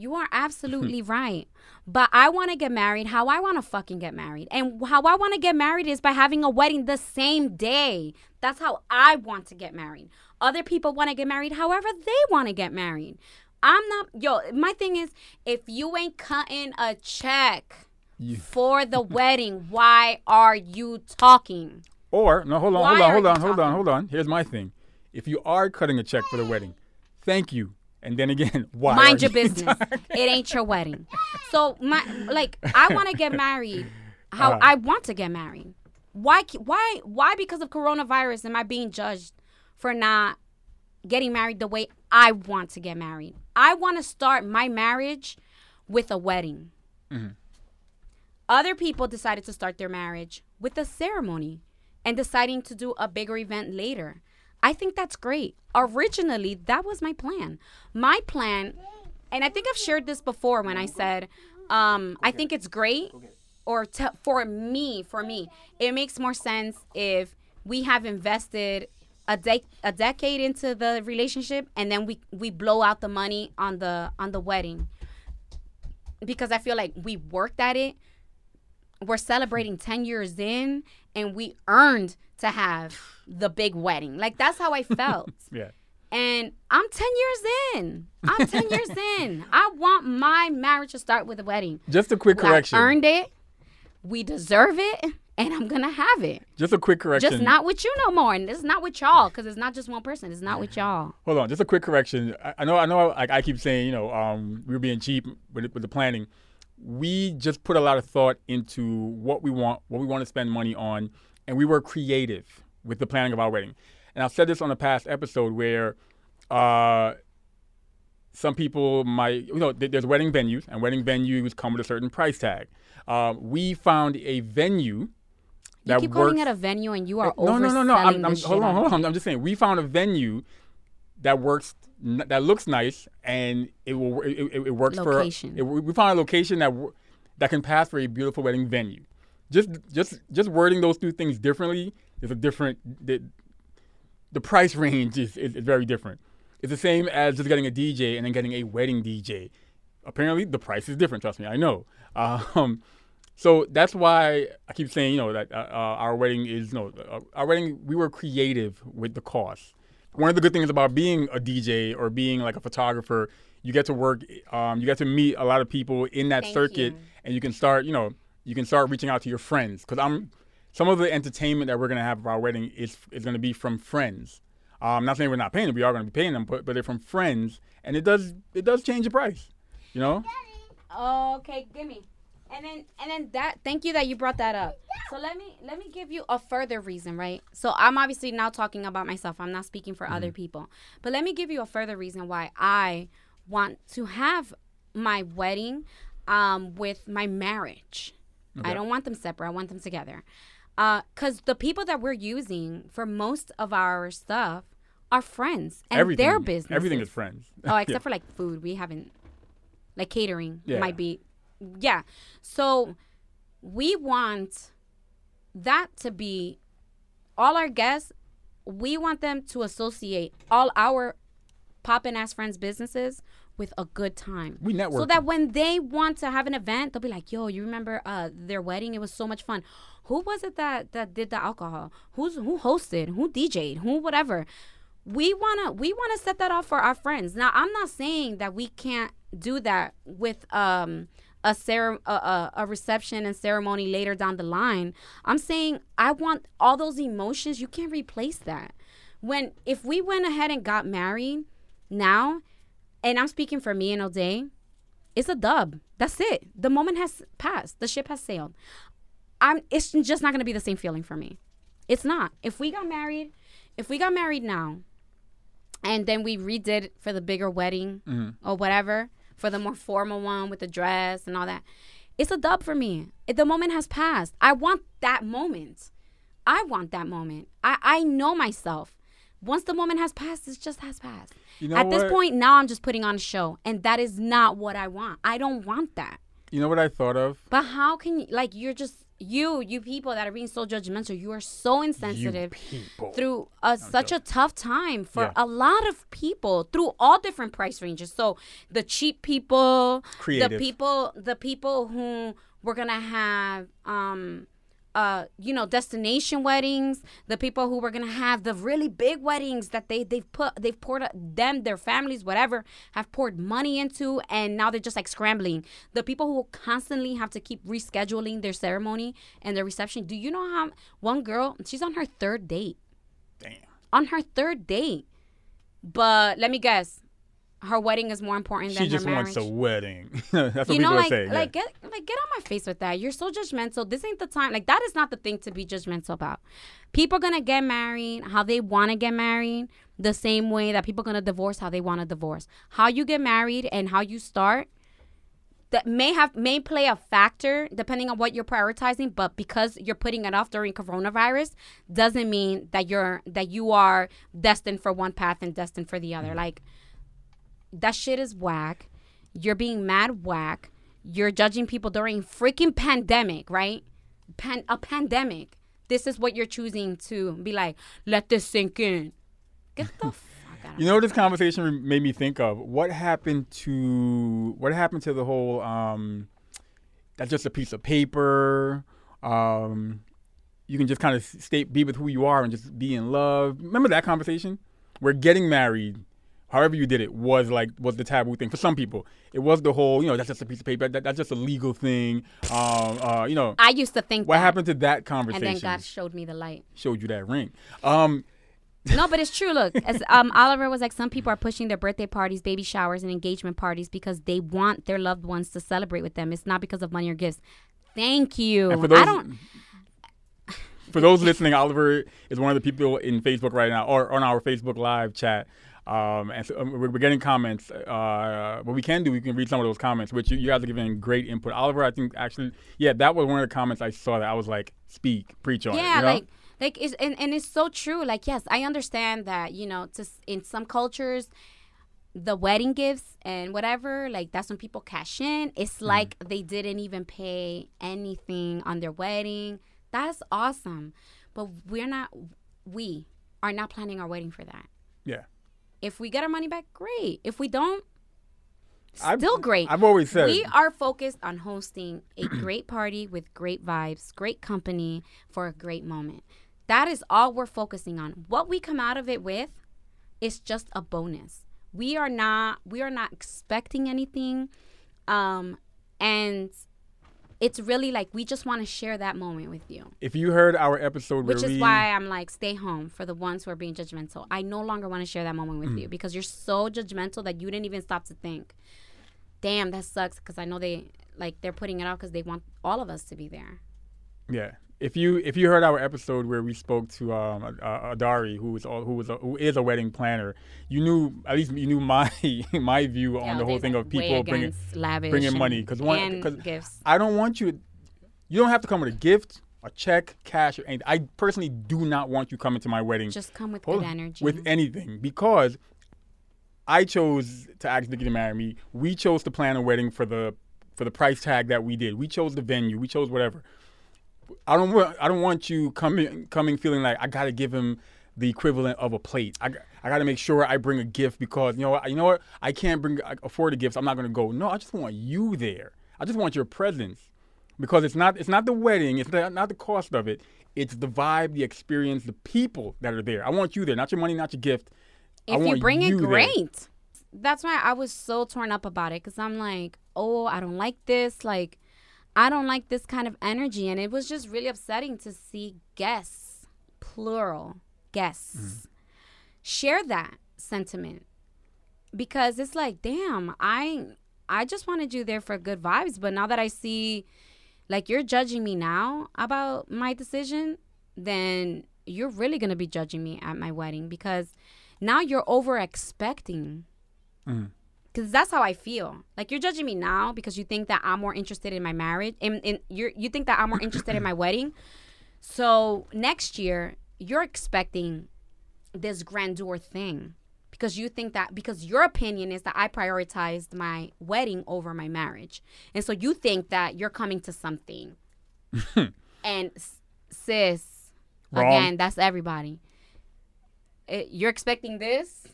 You are absolutely right. But I want to get married how I want to fucking get married. And how I want to get married is by having a wedding the same day. That's how I want to get married. Other people want to get married however they want to get married. I'm not, yo, my thing is if you ain't cutting a check You- for the wedding, why are you talking? Or no, hold on, Why hold on, hold on, hold on, hold on. Here's my thing. If you are cutting a check for the wedding, thank you. And then again, why? Mind your you business. it ain't your wedding. So my like I want to get married how Uh. I want to get married. Why why why because of coronavirus am I being judged for not getting married the way I want to get married? I want to start my marriage with a wedding. Other people decided to start their marriage with a ceremony and deciding to do a bigger event later. I think that's great. Originally, that was my plan. My plan, and I think I've shared this before when I said, um, I think it's great, or to, for me, for me, it makes more sense if we have invested a, de- a decade into the relationship and then we, we blow out the money on the on the wedding because I feel like we worked at it. We're celebrating 10 years in and we earned to have the big wedding. Like that's how I felt. Yeah. and I'm 10 years in. I'm 10 years in. I want my marriage to start with a wedding. Just a quick correction. I earned it. We deserve it and I'm going to have it. Just a quick correction. Just not with you no more. And it's not with y'all because it's not just one person. It's not with y'all. Hold on, just a quick correction. I, I know, I know. Like I keep saying, you know, um, we were being cheap with, with the planning. We just put a lot of thought into what we want, what we want to spend money on, and we were creative with the planning of our wedding. And I've said this on a past episode where uh, some people might, you know, there's wedding venues, and wedding venues come with a certain price tag. Um, we found a venue You that keep works. calling it a venue and you are no, no, no, no. I'm, I'm, hold on, hold on. I'm just saying we found a venue that works, that looks nice, and it will, it, it, it works Location. for. It, we found a location that that can pass for a beautiful wedding venue. Just, just, just wording those two things differently is a different. The, the price range is, is, is very different. It's the same as just getting a DJ and then getting a wedding DJ. Apparently, the price is different. Trust me, I know. Um, so that's why I keep saying, you know, that uh, uh, our wedding is, no, uh, our wedding. We were creative with the cost. One of the good things about being a DJ or being like a photographer, you get to work, um, you get to meet a lot of people in that Thank circuit, you. and you can start, you know, you can start reaching out to your friends. Because I'm, some of the entertainment that we're gonna have for our wedding is is gonna be from friends. Um, I'm not saying we're not paying them; we are gonna be paying them, but but they're from friends, and it does it does change the price, you know. Okay, give me. And then and then that thank you that you brought that up. So let me let me give you a further reason, right? So I'm obviously now talking about myself. I'm not speaking for other people. But let me give you a further reason why I want to have my wedding um with my marriage. I don't want them separate. I want them together. Uh cuz the people that we're using for most of our stuff are friends and everything, their business. everything is friends. Oh, except for like food, we haven't like catering Yeah. might be yeah. So we want that to be all our guests, we want them to associate all our poppin' ass friends' businesses with a good time. We network. So that when they want to have an event, they'll be like, "Yo, you remember uh, their wedding? It was so much fun. Who was it that that did the alcohol? Who's who hosted? Who DJ'd? Who whatever." We wanna we wanna set that off for our friends. Now, I'm not saying that we can't do that with um a, cere- a, a, a reception and ceremony later down the line. I'm saying I want all those emotions. You can't replace that. When if we went ahead and got married now, and I'm speaking for me and O'Day, it's a dub. That's it. The moment has passed. The ship has sailed. I'm. It's just not gonna be the same feeling for me. It's not. If we got married, if we got married now, and then we redid for the bigger wedding mm-hmm. or whatever, for the more formal one with the dress and all that, it's a dub for me. The moment has passed. I want that moment. I want that moment. I I know myself. Once the moment has passed, it just has passed. You know At this point, now I'm just putting on a show, and that is not what I want. I don't want that. You know what I thought of? But how can you like you're just you, you people that are being so judgmental, you are so insensitive through a, such a tough time for Yeah. a lot of people through all different price ranges. So the cheap people, Creative. the people, the people who we're gonna have, um, uh, you know, destination weddings, the people who were gonna have the really big weddings that they they've put they've poured them their families whatever have poured money into, and now they're just like scrambling. The people who constantly have to keep rescheduling their ceremony and their reception. Do you know how one girl she's on her third date Damn. on her third date. But let me guess, her wedding is more important than her marriage. She just her marriage. wants a wedding. That's what you people know, are like, saying. like get like get on my face with that. You're so judgmental. This ain't the time. Like that is not the thing to be judgmental about. People are gonna get married how they want to get married, the same way that people are gonna divorce how they want to divorce. How you get married and how you start that may have may play a factor depending on what you're prioritizing but because you're putting it off during coronavirus doesn't mean that you're that you are destined for one path and destined for the other mm-hmm. like that shit is whack you're being mad whack you're judging people during freaking pandemic right Pan- a pandemic this is what you're choosing to be like let this sink in get the fuck out of You know what this conversation made me think of? What happened to what happened to the whole um that's just a piece of paper. Um you can just kind of stay be with who you are and just be in love. Remember that conversation? Where getting married, however you did it, was like was the taboo thing for some people. It was the whole, you know, that's just a piece of paper. That, that's just a legal thing. Um, uh, you know, i used to think what that, happened to that conversation. and then god showed me the light Showed you that ring. Um, no, but it's true. Look, as um, Oliver was like, some people are pushing their birthday parties, baby showers, and engagement parties because they want their loved ones to celebrate with them. It's not because of money or gifts. Thank you. Those, I don't. for those listening, Oliver is one of the people in Facebook right now, or on our Facebook Live chat. Um, and so um, we're, getting comments. Uh, what we can do, we can read some of those comments, which you, you guys are giving great input. Oliver, I think actually, yeah, that was one of the comments I saw that I was like, speak, preach on it. Yeah, you know? like like it's and, and it's so true. Like yes, I understand that you know, to s- in some cultures, the wedding gifts and whatever, like that's when people cash in. It's Mm-hmm. like they didn't even pay anything on their wedding. That's awesome, but we're not. We are not planning our wedding for that. If we get our money back, great. If we don't, I've- still great. I've always said we are focused on hosting a great party with great vibes, great company for a great moment. That is all we're focusing on. What we come out of it with is just a bonus. We are not we are not expecting anything. Um and it's really like we just want to share that moment with you. if you heard our episode Which is we, why I'm like, stay home for the ones who are being judgmental. I no longer want to share that moment with you Mm. because you're so judgmental that you didn't even stop to think, damn, that sucks because I know they like they're putting it out because they want all of us to be there. Yeah. If you if you heard our episode where we spoke to um, Adari, who was all, who was a, who is a wedding planner, you knew at least you knew my my view on the whole thing of people bringing lavish bringing money because one because. I don't want you. You don't have to come with a gift, a check, cash, or anything. I personally do not want you coming to my wedding Just come with good energy. with anything because I chose to ask Nikki to marry me. We chose to plan a wedding for the for the price tag that we did. We chose the venue. We chose whatever. I don't want I don't want you coming coming feeling like I got to give him the equivalent of a plate. I, I got to make sure I bring a gift because you know what you know what I can't bring afford a gift. I'm not going to go. No, I just want you there. I just want your presence because it's not it's not the wedding. It's not, not the cost of it. It's the vibe, the experience, the people that are there. I want you there, not your money, not your gift. I if you bring it, you there. great. That's why I was so torn up about it because I'm like, oh, I don't like this. Like, I don't like this kind of energy. And it was just really upsetting to see guests, plural guests, Mm. share that sentiment because it's like, damn, I I just wanted you there for good vibes, but now that I see like you're judging me now about my decision, then you're really going to be judging me at my wedding because now you're over expecting. Mhm. Cause that's how I feel. Like you're judging me now because you think that I'm more interested in my marriage, and, and you you think that I'm more interested in my wedding. So next year you're expecting this grandeur thing because you think that because your opinion is that I prioritized my wedding over my marriage, and so you think that you're coming to something. And s- sis, Wrong. again, that's everybody. It- you're expecting this,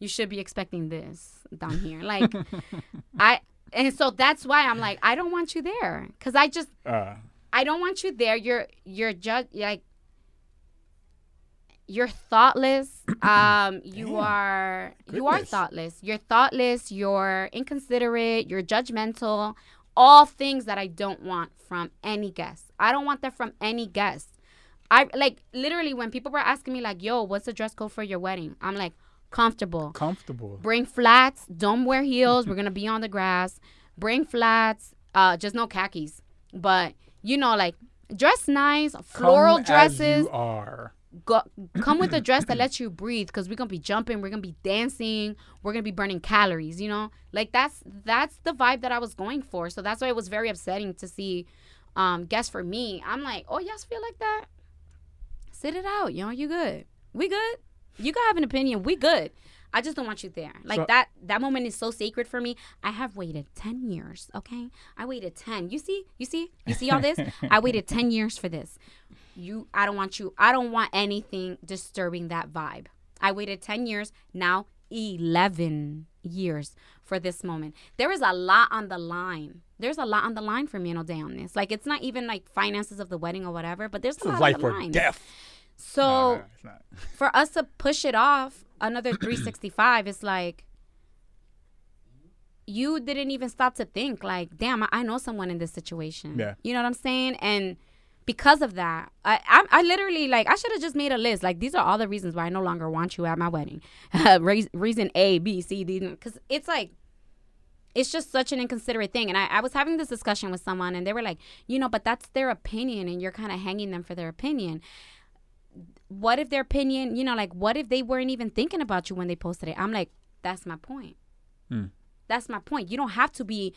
you should be expecting this down here. Like, I, and so that's why I'm like, I don't want you there, cause I just, Uh, I don't want you there. You're, you're just like, you're thoughtless. Um, you Damn. are, you are thoughtless. You're thoughtless. You're inconsiderate. You're judgmental. All things that I don't want from any guest. I don't want that from any guest. I like literally when people were asking me like, "Yo, what's the dress code for your wedding?" I'm like, comfortable. comfortable. Bring flats. Don't wear heels. We're gonna be on the grass. Bring flats. Uh, just no khakis. But you know, like dress nice, floral Come dresses. As you are. Go, come with a dress that lets you breathe because we're gonna be jumping, we're gonna be dancing, we're gonna be burning calories. You know, like that's that's the vibe that I was going for. So that's why it was very upsetting to see um guests for me. I'm like, oh, y'all feel like that? Sit it out, you know. You good? We good? You can have an opinion. We good. I just don't want you there. Like So- that that moment is so sacred for me. I have waited 10 years, okay? I waited 10. You see? You see? You see all this? I waited 10 years for this. You I don't want you. I don't want anything disturbing that vibe. I waited 10 years, now 11 years for this moment. There is a lot on the line. There's a lot on the line for me and O'Day on this. Like it's not even like finances of the wedding or whatever, but there's a This lot is on life the or line. death. So No, no, for us to push it off another 365 it's like you didn't even stop to think like damn I, I know someone in this situation Yeah. you know what i'm saying and because of that i i, I literally like i should have just made a list like these are all the reasons why i no longer want you at my wedding Reas- reason a b c d because it's like it's just such an inconsiderate thing. And I, I was having this discussion with someone, and they were like, you know, but that's their opinion, and you're kind of hanging them for their opinion. What if their opinion, you know, like, what if they weren't even thinking about you when they posted it? I'm like, that's my point. Hmm. That's my point. You don't have to be.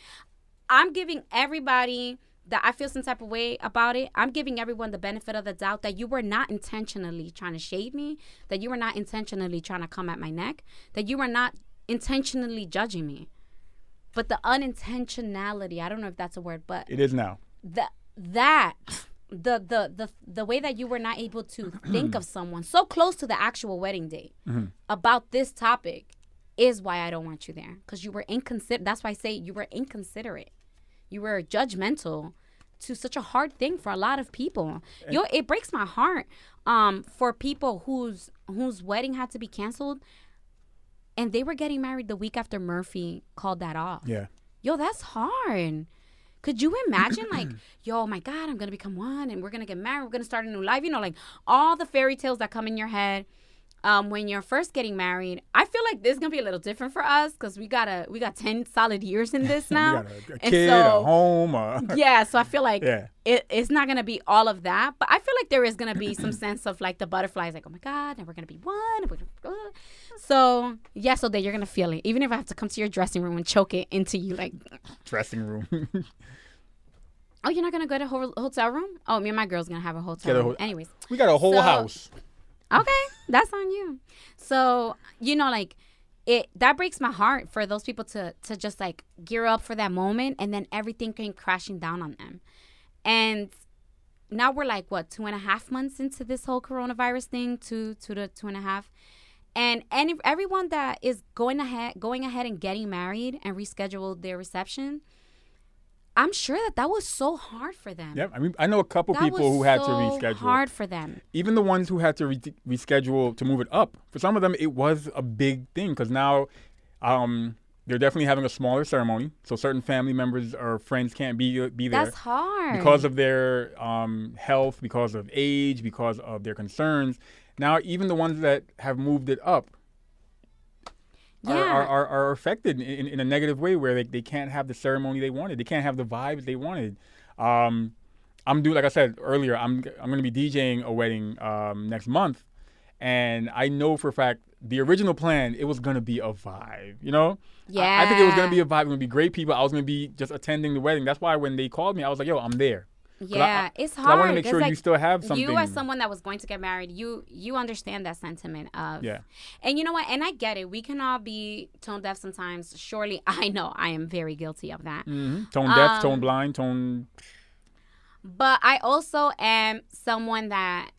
I'm giving everybody that I feel some type of way about it. I'm giving everyone the benefit of the doubt that you were not intentionally trying to shade me, that you were not intentionally trying to come at my neck, that you were not intentionally judging me. But the unintentionality, I don't know if that's a word, but It is now. the that the the the the way that you were not able to think of someone so close to the actual wedding date about this topic is why I don't want you there because you were inconsiderate. That's why I say you were inconsiderate. You were judgmental to such a hard thing for a lot of people. Yo, it breaks my heart um for people whose whose wedding had to be canceled and they were getting married the week after Murphy called that off. Yeah. Yo, that's hard. Could you imagine, like, yo, my God, I'm gonna become one, and we're gonna get married, we're gonna start a new life. You know, like all the fairy tales that come in your head um, when you're first getting married. I feel like this is gonna be a little different for us because we got a we got ten solid years in this now. We got a, a And kid, so- a home. A, yeah, so I feel like Yeah. it, it's not gonna be all of that, but I feel like there is gonna be some sense of like the butterflies, like oh my god, and we're gonna be one. Gonna. So yeah, so that you're gonna feel it, even if I have to come to your dressing room and choke it into you, like dressing room. Oh, you're not gonna go to ho- hotel room? Oh, me and my girl's gonna have a hotel a ho- Anyways, we got a whole So- house. Okay, that's on you. So you know, like it that breaks my heart for those people to to just like gear up for that moment, and then everything came crashing down on them. And now we're like what two and a half months into this whole coronavirus thing, two two to two and a half. And any everyone that is going ahead going ahead and getting married and rescheduled their reception, I'm sure that that was so hard for them. Yep. I mean, I know a couple That people who had to so reschedule. Hard for them. Even the ones who had to re- reschedule to move it up. For some of them, it was a big thing because now um, they're definitely having a smaller ceremony. So certain family members or friends can't be be there That's hard. because of their um, health, because of age, because of their concerns. Now, even the ones that have moved it up Yeah. are, are, are affected in, in a negative way where they, they can't have the ceremony they wanted. They can't have the vibes they wanted. Um, I'm doing, like I said earlier, I'm, I'm going to be DJing a wedding um, next month. And I know for a fact the original plan, it was going to be a vibe, you know? I, I think it was going to be a vibe. It was going to be great people. I was going to be just attending the wedding. That's why when they called me, I was like, yo, I'm there. 'Cause I- yeah, it's hard. I want to make sure you still have something. You as someone that was going to get married, you you understand that sentiment of Yeah. And you know what? And I get it. We can all be tone deaf sometimes. Surely, I know I am very guilty of that. Mhm. Tone deaf, Um, tone blind, tone. But I also am someone that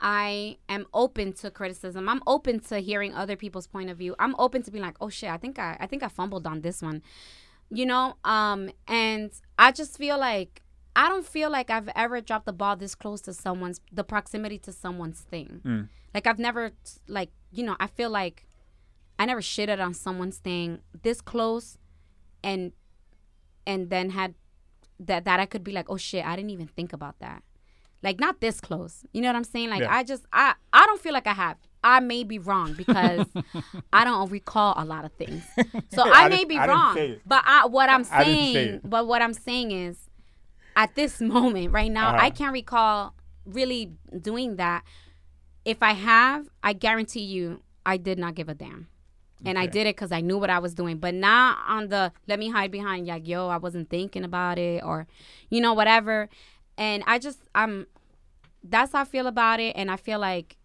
I am open to criticism. I'm open to hearing other people's point of view. I'm open to being like, oh shit, I think I I think I fumbled on this one. You know? Um and I just feel like I don't feel like I've ever dropped the ball this close to someone's the proximity to someone's thing. Mm. Like I've never like, you know, I feel like I never shitted on someone's thing this close and and then had that that I could be like, oh shit, I didn't even think about that. Like not this close. You know what I'm saying? Like Yeah. I just I I don't feel like I have. I may be wrong because I don't recall a lot of things. So I, I may be I wrong. But I, what I'm I didn't say saying, but what I'm saying is at this moment right now, Uh-huh. I can't recall really doing that. If I have, I guarantee you I did not give a damn. And I did it because I knew what I was doing, but not on the let me hide behind like yo, I wasn't thinking about it or, you know, whatever. And I just I'm, that's how I feel about it, and I feel like,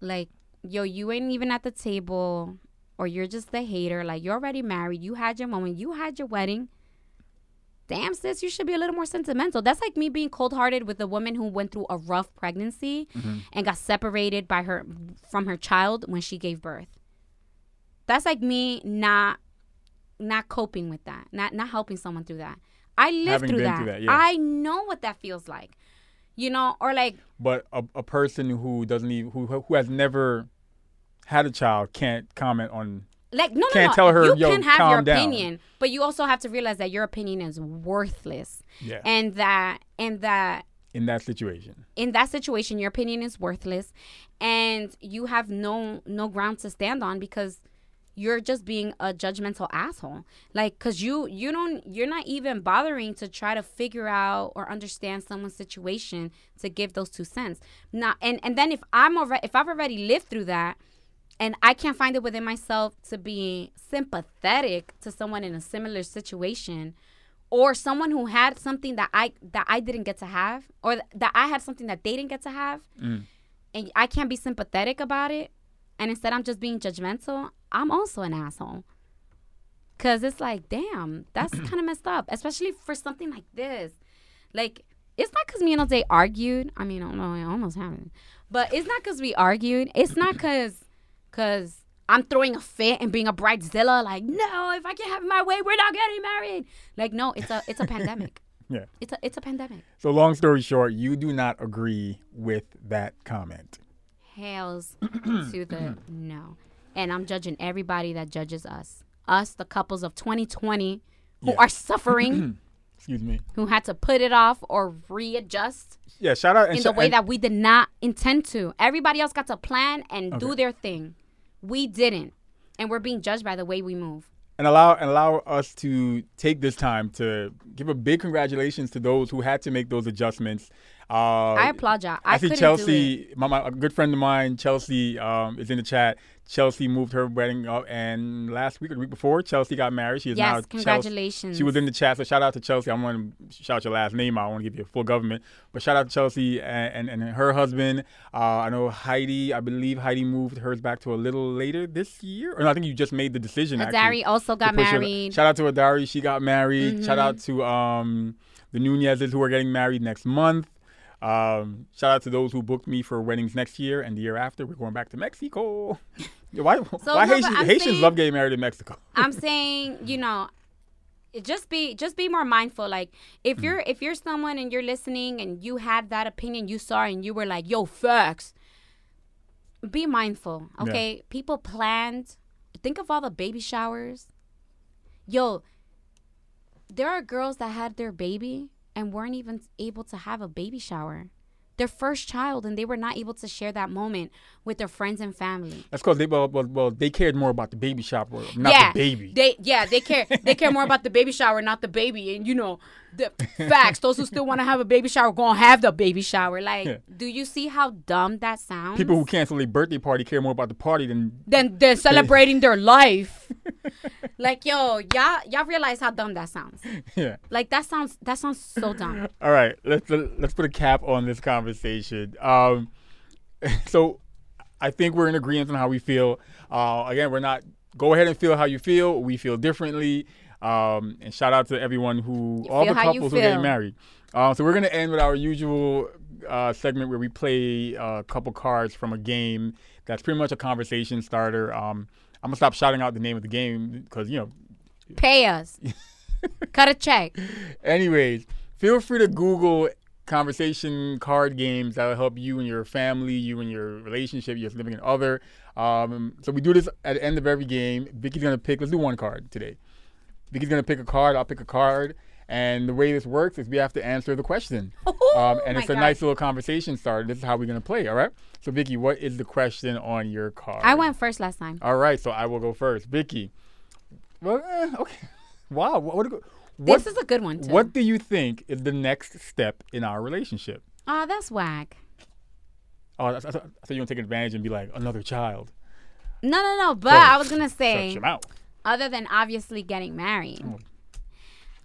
like yo, you ain't even at the table, or you're just the hater. Like you're already married, you had your moment, you had your wedding. Damn, sis, you should be a little more sentimental. That's like me being cold hearted with a woman who went through a rough pregnancy mm-hmm. and got separated by her from her child when she gave birth that's like me not not coping with that not not helping someone through that i lived through that. through that, yeah. i know what that feels like you know or like But a, a person who doesn't even who who has never had a child can't comment on. Like no no Can't no tell her, you "Yo, can have your down." opinion but you also have to realize that your opinion is worthless Yeah. and that and that in that situation. in that situation your opinion is worthless and you have no no ground to stand on because you're just being a judgmental asshole like because you you don't you're not even bothering to try to figure out or understand someone's situation to give those two cents now and and then if i'm already if i've already lived through that and i can't find it within myself to be sympathetic to someone in a similar situation or someone who had something that I that I didn't get to have, or th- that I had something that they didn't get to have, Mm. and I can't be sympathetic about it, and instead I'm just being judgmental. I'm also an asshole. Cause it's like, damn, that's kind of messed up, especially for something like this. Like, it's not cause me and Jose argued. I mean, I don't know, I almost haven't, but it's not cause we argued. It's not cause, cause I'm throwing a fit and being a bridezilla. Like, no, if I can't have my way, we're not getting married. Like, no, it's a, it's a pandemic. Yeah. It's a, it's a pandemic. So long story short, you do not agree with that comment. Hails to the no, and I'm judging everybody that judges us. Us, the couples of 2020 who Yeah. are suffering, Excuse me. who had to put it off or readjust Yeah. Shout out and in sh- the way that we did not intend to. Everybody else got to plan and do their thing. We didn't. And we're being judged by the way we move. and allow and allow us to take this time to give a big congratulations to those who had to make those adjustments. Uh, I applaud y'all. I, I, see couldn't do it. Chelsea, my, my a good friend of mine, Chelsea, um, is in the chat. Chelsea moved her wedding up, and last week or the week before, Chelsea got married. She is now Yes, Chelsea- congratulations. She was in the chat, so shout out to Chelsea. I'm going to shout your last name out. I want to give you a full government, but shout out to Chelsea and and, and her husband. Uh, I know Heidi. I believe Heidi moved hers back to a little later this year, or no, I think you just made the decision. actually, Adari also got her- married. Mm-hmm. Shout out to Adari. She got married. Shout out to um, the Nunezes who are getting married next month. Um, shout out to those who booked me for weddings next year and the year after. We're going back to Mexico. Yeah, why why no, Haitians, Haitians saying- love getting married in Mexico? I'm saying, you know, just be just be more mindful. Like if Mm. you're if you're someone and you're listening and you had that opinion you saw and you were like, "Yo, facts." Be mindful, Yeah. okay? People planned. Think of all the baby showers. Yo, there are girls that had their baby and weren't even able to have a baby shower. Their first child and they were not able to share that moment with their friends and family. That's because they well, well, well they cared more about the baby shower, not yeah, the baby. They yeah, they care they care more about the baby shower, not the baby. And you know, the facts. Those who still want to have a baby shower gonna have the baby shower. Like, Yeah. do you see how dumb that sounds? People who cancel a birthday party care more about the party than than they're celebrating their life. like, yo, y'all y'all realize how dumb that sounds. yeah. Like that sounds that sounds so dumb. All right, let's let's put a cap on this conversation. Um, so I think we're in agreement on how we feel. Uh, again, we're not. Go ahead and feel how you feel. We feel differently. Um, and shout out to everyone who, You all the couples who are getting married. Uh, so we're gonna end with our usual uh, segment where we play a couple cards from a game that's pretty much a conversation starter. Um, I'm gonna stop shouting out the name of the game because you know. Pay us. Cut a check. Anyways, feel free to Google conversation card games that will help you and your family, you and your relationship, your significant other. Um, so we do this at the end of every game. Vicky's gonna pick. Let's do one card today. Vicky's gonna pick a card. I'll pick a card. And the way this works is we have to answer the question. Um, and it's a God. nice little conversation starter. This is how we're going to play, all right? So, Vicky, what is the question on your card? I went first last time. All right, so I will go first. Vicky. Well, eh, okay. Wow. What, what, what, This is a good one too. what do you think is the next step in our relationship? Oh, that's whack. Oh, I, I, I thought you were going to take advantage and be like, another child. No, no, no. But. I was gonna Shut say, other than obviously getting married. Oh.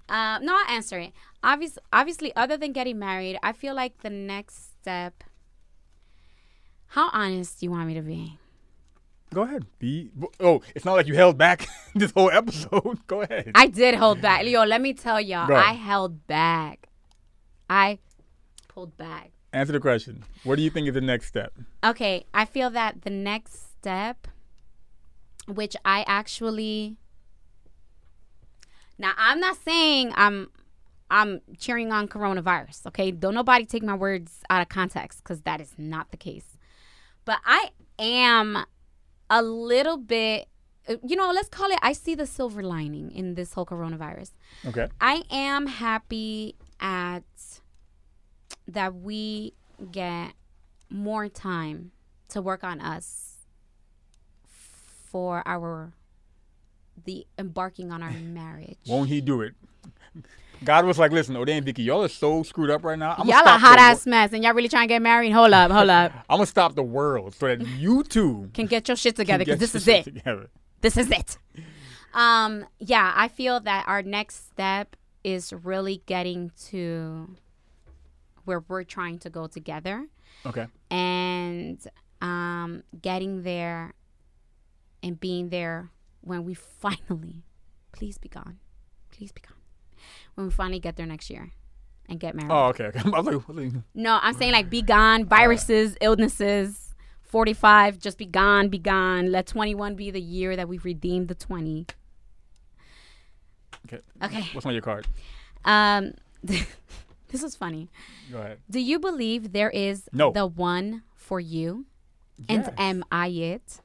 Uh, no, I'll answer it. Obvious, obviously, other than getting married, I feel like the next step. How honest do you want me to be? Go ahead. Be. Oh, it's not like you held back this whole episode. go ahead. I did hold back. Leo, let me tell y'all, Go. I held back. I pulled back. Answer the question. What do you think is the next step? Okay, I feel that the next step, which I actually now I'm not saying I'm I'm cheering on coronavirus. Okay, don't nobody take my words out of context because that is not the case. But I am a little bit, uh, you know, let's call it. I see the silver lining in this whole coronavirus. Okay. I am happy at that we get more time to work on us for our the embarking on our marriage. Won't he do it? God was like, listen, and Vicky, y'all are so screwed up right now. I'm y'all a hot ass mess and y'all really trying to get married. Hold up, hold up. I'm gonna stop the world so that you two Can get your shit together because this is it. Together. This is it. Um, yeah, I feel that our next step is really getting to where we're trying to go together. Okay. and um, getting there and being there when we finally, please be gone, please be gone, when we finally get there next year and get married. Oh, okay. okay. I was like, you- No, I'm saying like be gone, viruses, illnesses. 45, just be gone, be gone. Let 21 be the year that we've redeemed the 20. okay. Okay. What's on your card? Um, this is funny. Go ahead. Do you believe there is No. the one for you? And am I it?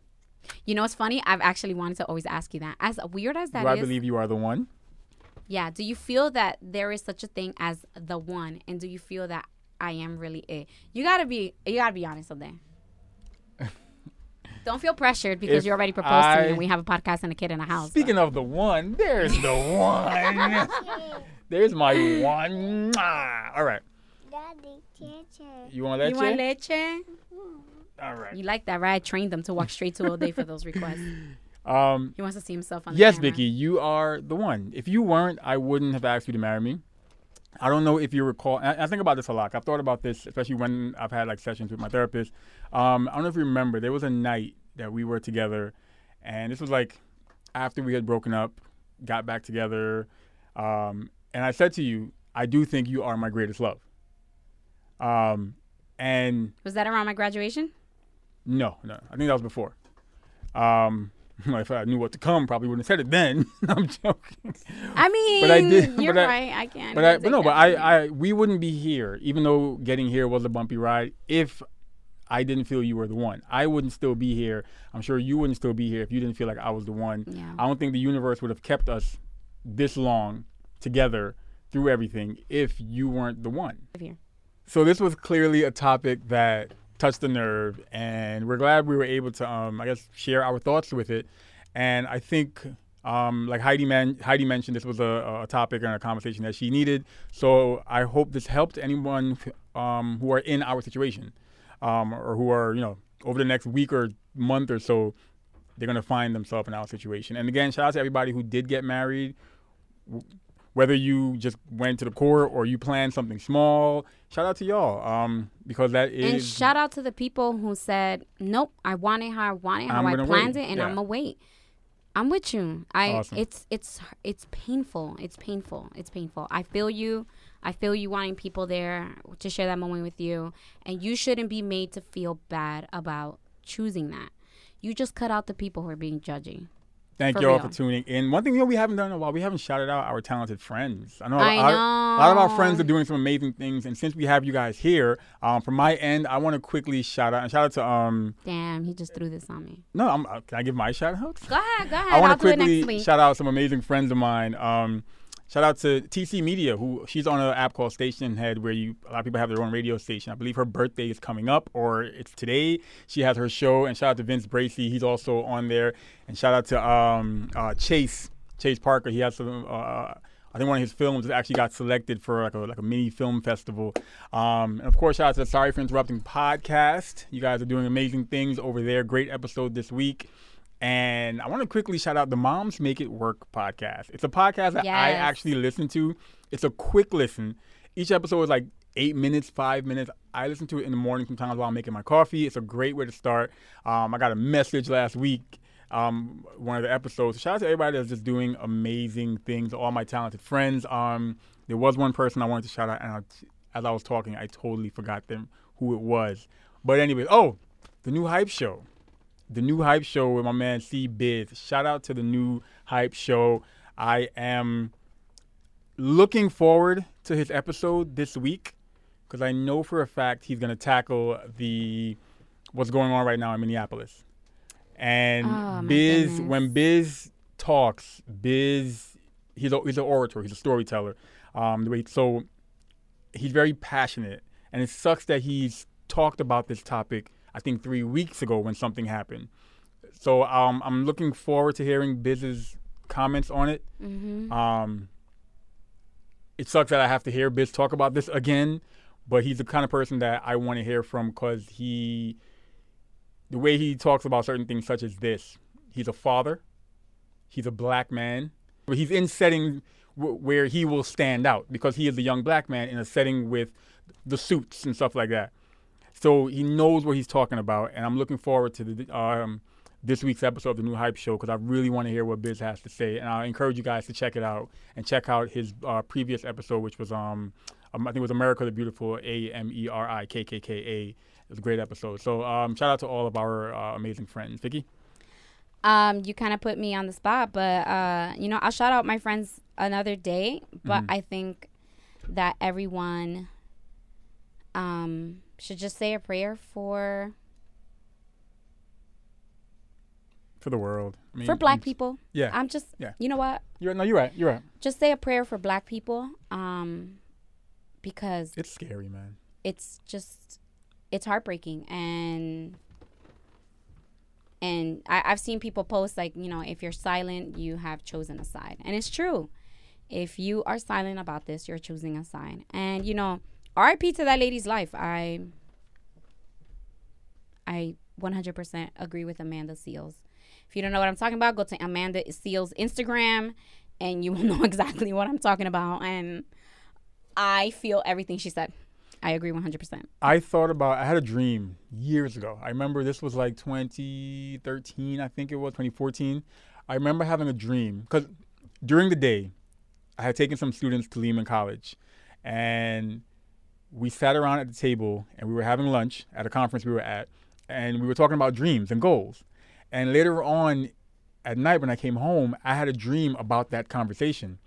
You know what's funny? I've actually wanted to always ask you that. As weird as that Do I is, believe you are the one? yeah. Do you feel that there is such a thing as the one, and do you feel that I am really it? You gotta be. You gotta be honest Someday. Don't feel pressured because If you already proposed to me, and we have a podcast and a kid in a house. Speaking of the one, there's the one. there's my one. All right. Daddy, teacher. You want you that? want leche? All right. You like that, right? I trained them to walk straight to all day for those requests. Um, He wants to see himself on the yes, camera. Vicky, you are the one. If you weren't, I wouldn't have asked you to marry me. I don't know if you recall. I, I think about this a lot. I've thought about this, especially when I've had like sessions with my therapist. Um, I don't know if you remember. There was a night that we were together, and this was like after we had broken up, got back together, um, and I said to you, "I do think you are my greatest love." Um, and Was that around my graduation? No, no, I think that was before. Um, if I knew what to come, probably wouldn't have said it then. I'm joking. I mean, But I did- You're but I- right. I can't. But I, but no, but I. I, we wouldn't be here, even though getting here was a bumpy ride. If I didn't feel you were the one, I wouldn't still be here. I'm sure you wouldn't still be here if you didn't feel like I was the one. Yeah. I don't think the universe would have kept us this long together through everything if you weren't the one. Here. So this was clearly a topic that touched the nerve, and we're glad we were able to, um, I guess, share our thoughts with it. And I think, um, like Heidi, man- Heidi mentioned, this was a, a topic and a conversation that she needed. So I hope this helped anyone um, who are in our situation, um, or who are, you know, over the next week or month or so, they're gonna find themselves in our situation. And again, shout out to everybody who did get married whether you just went to the core or you planned something small, shout out to y'all. Um, because that is And shout out to the people who said, "Nope, I want it how I want it, how I planned wait." it, and Yeah. I'm gonna wait." I'm with you. I Awesome. it's it's it's painful. It's painful. It's painful. I feel you. I feel you wanting people there to share that moment with you, and you shouldn't be made to feel bad about choosing that. You just cut out the people who are being judgy. Thank For you all real. for tuning in. One thing you know we haven't done in a while, we haven't shouted out our talented friends. I know, I a, lot- a lot of our friends are doing some amazing things, and since we have you guys here, um, from my end, I want to quickly shout out and shout out to um. Damn, he just threw this on me. No, I'm, uh, can I give my shout out? Go ahead, go ahead. I want to quickly shout out some amazing friends of mine. Um, shout out to TC Media, who she's on an app called Stationhead, where you a lot of people have their own radio station. I believe her birthday is coming up, or it's today. She has her show, and shout out to Vince Bracy, he's also on there. And shout out to um, uh, Chase Chase Parker. He has some. Uh, I think one of his films actually got selected for like a like a mini film festival. Um, and of course, shout out to the Sorry for Interrupting podcast. You guys are doing amazing things over there. Great episode this week. And I want to quickly shout out the Moms Make It Work podcast. It's a podcast that I actually listen to. It's a quick listen. Each episode is like eight minutes, five minutes. I listen to it in the morning sometimes while I'm making my coffee. It's a great way to start. Um, I got a message last week, um, one of the episodes. Shout out to everybody that's just doing amazing things, all my talented friends. Um, there was one person I wanted to shout out, and I, as I was talking, I totally forgot them who it was. But anyways, oh, the new hype show the new hype show with my man C Biz. Shout out to the new hype show. I am looking forward to his episode this week because I know for a fact he's going to tackle the what's going on right now in Minneapolis. And Oh, Biz, goodness. when Biz talks, Biz, he's a, he's an orator, he's a storyteller. Um, the way so he's very passionate, and it sucks that he's talked about this topic. I think three weeks ago when something happened. So um, I'm looking forward to hearing Biz's comments on it. hmm Um, it sucks that I have to hear Biz talk about this again, but he's the kind of person that I want to hear from because he, the way he talks about certain things such as this, he's a father, he's a black man, but he's in setting w- where he will stand out because he is a young black man in a setting with the suits and stuff like that. So he knows what he's talking about, and I'm looking forward to the um, this week's episode of the New Hype Show because I really want to hear what Biz has to say, and I encourage you guys to check it out and check out his uh, previous episode, which was um, um I think it was America the Beautiful, A M E R I K K K A. It was a great episode. So um, shout out to all of our uh, amazing friends, Vicky. Um, you kind of put me on the spot, but uh, you know, I'll shout out my friends another day. But Mm-hmm. I think that everyone um should just say a prayer for For the world, I mean, for black people. Yeah, I'm just, Yeah. you know what? you're no, you're right. You're right. Just say a prayer for black people, um, because It's scary, man. it's just it's heartbreaking and and I, I've seen people post like you know if you're silent you have chosen a side and it's true if you are silent about this you're choosing a side and you know rip to that lady's life i i 100% agree with amanda seales if you don't know what i'm talking about go to amanda seales instagram and you will know exactly what i'm talking about and i feel everything she said i agree 100% I thought about. I had a dream years ago. I remember this was like 2013, I think it was 2014. I remember having a dream because during the day, I had taken some students to Lehman College, and we sat around at the table and we were having lunch at a conference we were at, and we were talking about dreams and goals. And later on, at night when I came home, I had a dream about that conversation,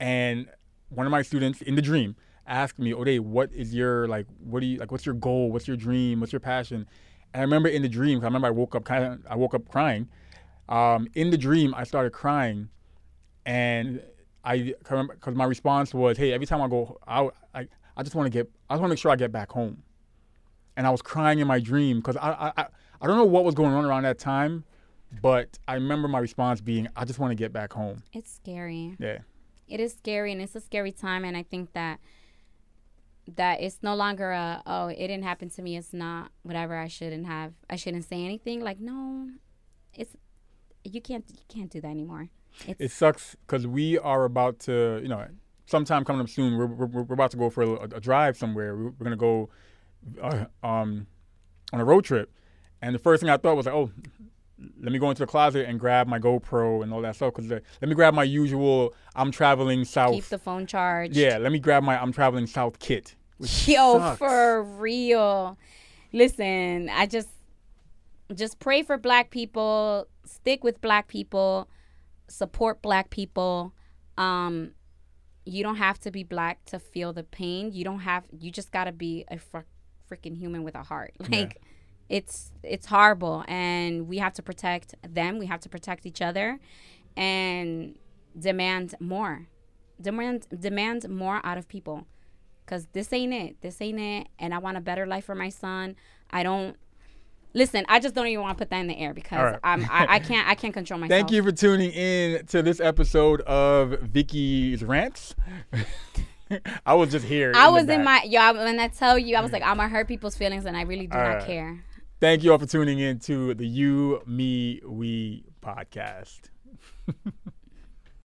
and one of my students in the dream asked me, "Ode, what is your like? What do you like? What's your goal? What's your dream? What's your passion?" And I remember in the dream, I remember I woke up kind of, I woke up crying. Um, in the dream, I started crying, and I because my response was, "Hey, every time I go out, I I just want to get, I just want to make sure I get back home." And I was crying in my dream because I, I I I don't know what was going on around that time, but I remember my response being, "I just want to get back home." it's scary Yeah. it is scary and it's a scary time and i think that that it's no longer a oh it didn't happen to me it's not whatever i shouldn't have i shouldn't say anything like no it's you can't you can't do that anymore it's it sucks because we are about to, you know, sometime coming up soon. We're, we're, we're about to go for a, a drive somewhere. We're, we're gonna go uh, um, on a road trip, and the first thing I thought was like, oh, let me go into the closet and grab my GoPro and all that stuff. Cause uh, let me grab my usual I'm traveling south. Keep the phone charged. yeah, let me grab my I'm traveling south kit. Yo, sucks. for real. Listen, I just just pray for black people, stick with black people, support black people. Um you don't have to be black to feel the pain. You don't have you just got to be a fr- freaking human with a heart. Like it's it's horrible and we have to protect them. We have to protect each other and demand more. Demand demand more out of people because this ain't it. This ain't it. And I want a better life for my son. I don't listen. I just don't even want to put that in the air because right. I'm I, I can't I can't control myself. Thank you for tuning in to this episode of Vicky's Rants. I was just here. I the was in my yo. When I tell you, I was like, I'm gonna hurt people's feelings, and I really do All not right. care. Thank you all for tuning in to the You, Me, We podcast.